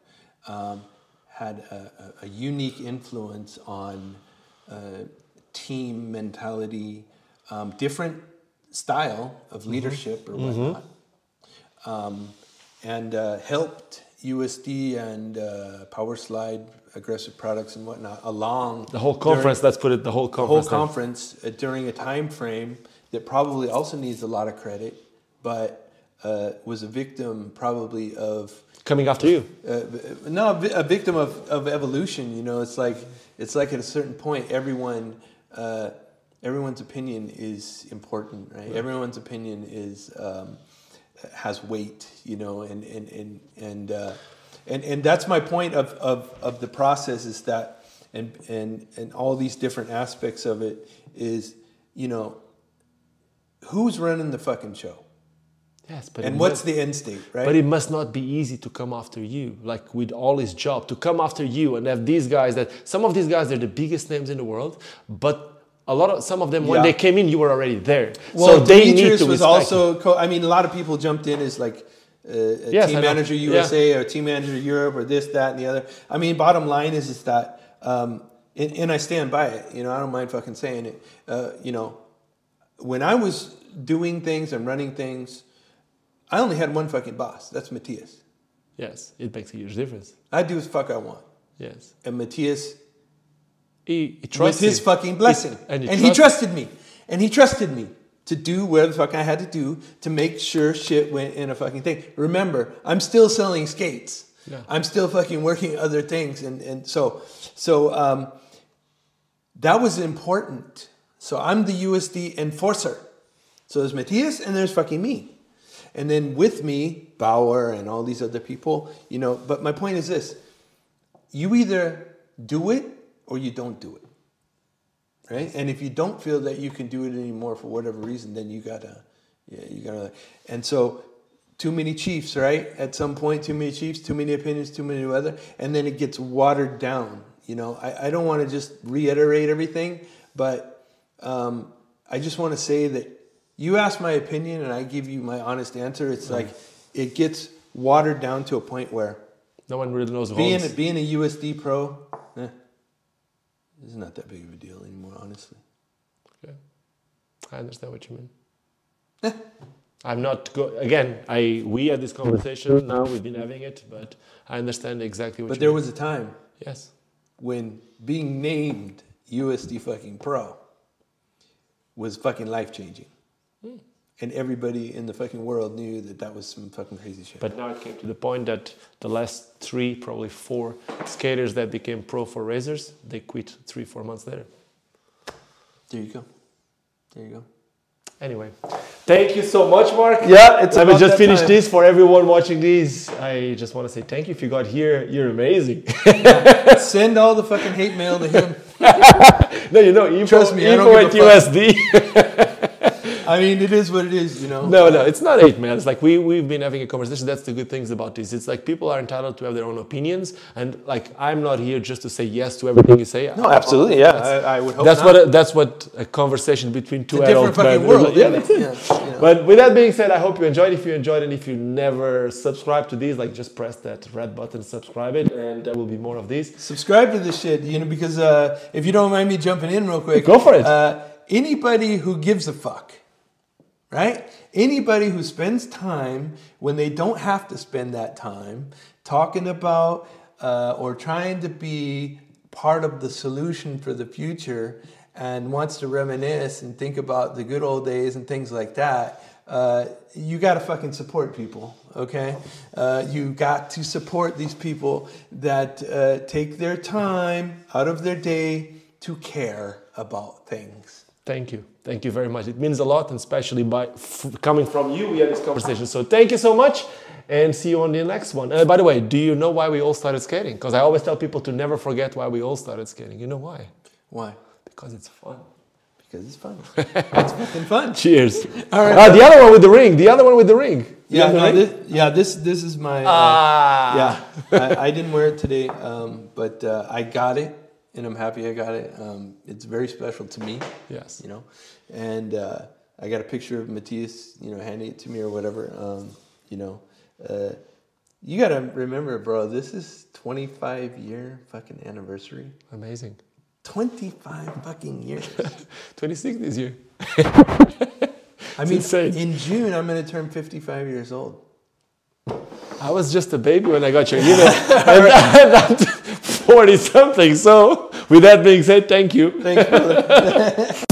Um, had a, a, unique influence on uh, team mentality, um, different style of leadership or whatnot, um, and uh, helped USD and uh, Power Slide, aggressive products and whatnot along The whole during- conference. let's put it. The whole the whole conference. conference uh, during a time frame that probably also needs a lot of credit, but uh, was a victim probably of coming after you. uh, no, a victim of, of evolution. You know, it's like it's like at a certain point, everyone uh, everyone's opinion is important, right? Everyone's opinion is um, has weight. You know, and and and and uh, and, and that's my point of, of, of the process is that and and and all these different aspects of it is you know who's running the fucking show Yes, but and what's must- the end state, right? But it must not be easy to come after you, like with all his job, to come after you and have these guys that some of these guys they're the biggest names in the world, but a lot of some of them when they came in, you were already there. Well, so they need Demetrius to was also. Co- I mean, a lot of people jumped in as like uh, a Yes, team manager Yeah. USA or team manager Europe or this, that, and the other. I mean, bottom line is is that, um, and, and I stand by it. You know, I don't mind fucking saying it. Uh, you know, when I was doing things and running things, I only had one fucking boss. That's Matthias. Yes, it makes a huge difference. I do as fuck I want, Yes, and Matthias he, he with his fucking blessing. He- and and, he he trusted me. And he trusted me to do whatever the fuck I had to do to make sure shit went in a fucking thing. Remember, I'm still selling skates. Yeah. I'm still fucking working other things. And, and so, so um, that was important. So I'm the USD enforcer. So there's Matthias and there's fucking me. And then with me, Bauer and all these other people, you know, but my point is this you either do it or you don't do it. Right? And if you don't feel that you can do it anymore for whatever reason, then you gotta, yeah, you gotta. And so, too many chiefs, right? At some point, too many chiefs, too many opinions, too many weather, and then it gets watered down. You know, I, I don't want to just reiterate everything, but um, I just want to say that you ask my opinion and I give you my honest answer. It's like it gets watered down to a point where No one really knows being being a USD pro, it's not that big of a deal anymore, honestly. Okay. I understand what you mean. Eh. I'm not go- again. I we had this conversation now. We've been having it, but I understand exactly what. But there mean. was a time yes. when being named USD fucking pro was fucking life changing. And everybody in the fucking world knew that that was some fucking crazy shit. But now it came to the point that the last three, probably four skaters that became pro for razors, they quit three, four months later. there you go. There you go. Anyway, thank you so much, Mark. Yeah, it's I will about just that finish time. this for everyone watching this. I just want to say thank you. If you got here, you're amazing. Send all the fucking hate mail to him. (laughs) no, you know, info, Trust me, I info don't at give a USD. (laughs) I mean, it is what it is, you know. No, no, it's not hate, man. It's like we we've been having a conversation. That's the good things about this. It's like people are entitled to have their own opinions, and like I'm not here just to say yes to everything you say. No, absolutely, yeah. I, I would hope That's not. what a, that's what a conversation between two It's a different adult fucking men. world. Yeah, isn't that's it? it. Yeah. But with that being said, I hope you enjoyed. If you enjoyed, and if you never subscribe to these, like just press that red button, subscribe it, and there will be more of these. subscribe to this shit, you know, because uh, if you don't mind me jumping in real quick, Go for it. Uh, anybody who gives a fuck, right? Anybody who spends time when they don't have to spend that time talking about uh, or trying to be part of the solution for the future and wants to reminisce and think about the good old days and things like that. uh, you got to fucking support people, okay? Uh, you got to support these people that uh, take their time out of their day to care about things. Thank you. Thank you very much. It means a lot, and especially by f- coming from you, we had this conversation. So thank you so much, and see you on the next one. Uh, by the way, do you know why we all started skating? Because I always tell people to never forget why we all started skating. You know why? Why? Because it's fun. Because it's fun. (laughs) it's fucking fun. Cheers. (laughs) All right. Ah, the other one with the ring. The other one with the ring. You Yeah, no, ring? this, yeah. This this is my. Uh, Ah. yeah, I, I didn't wear it today, um, but uh, I got it, and I'm happy I got it. Um, it's very special to me, Yes. you know, and uh, I got a picture of Matthias, you know, handing it to me or whatever. Um, you know, uh, you gotta remember, bro. This is 25 year fucking anniversary. Amazing. 25 fucking years. (laughs) 26 this year. (laughs) I mean, insane. in June I'm gonna turn 55 years old. I was just a baby when I got your email. (laughs) and, and 40 something. So, with that being said, thank you. Thanks, brother. (laughs)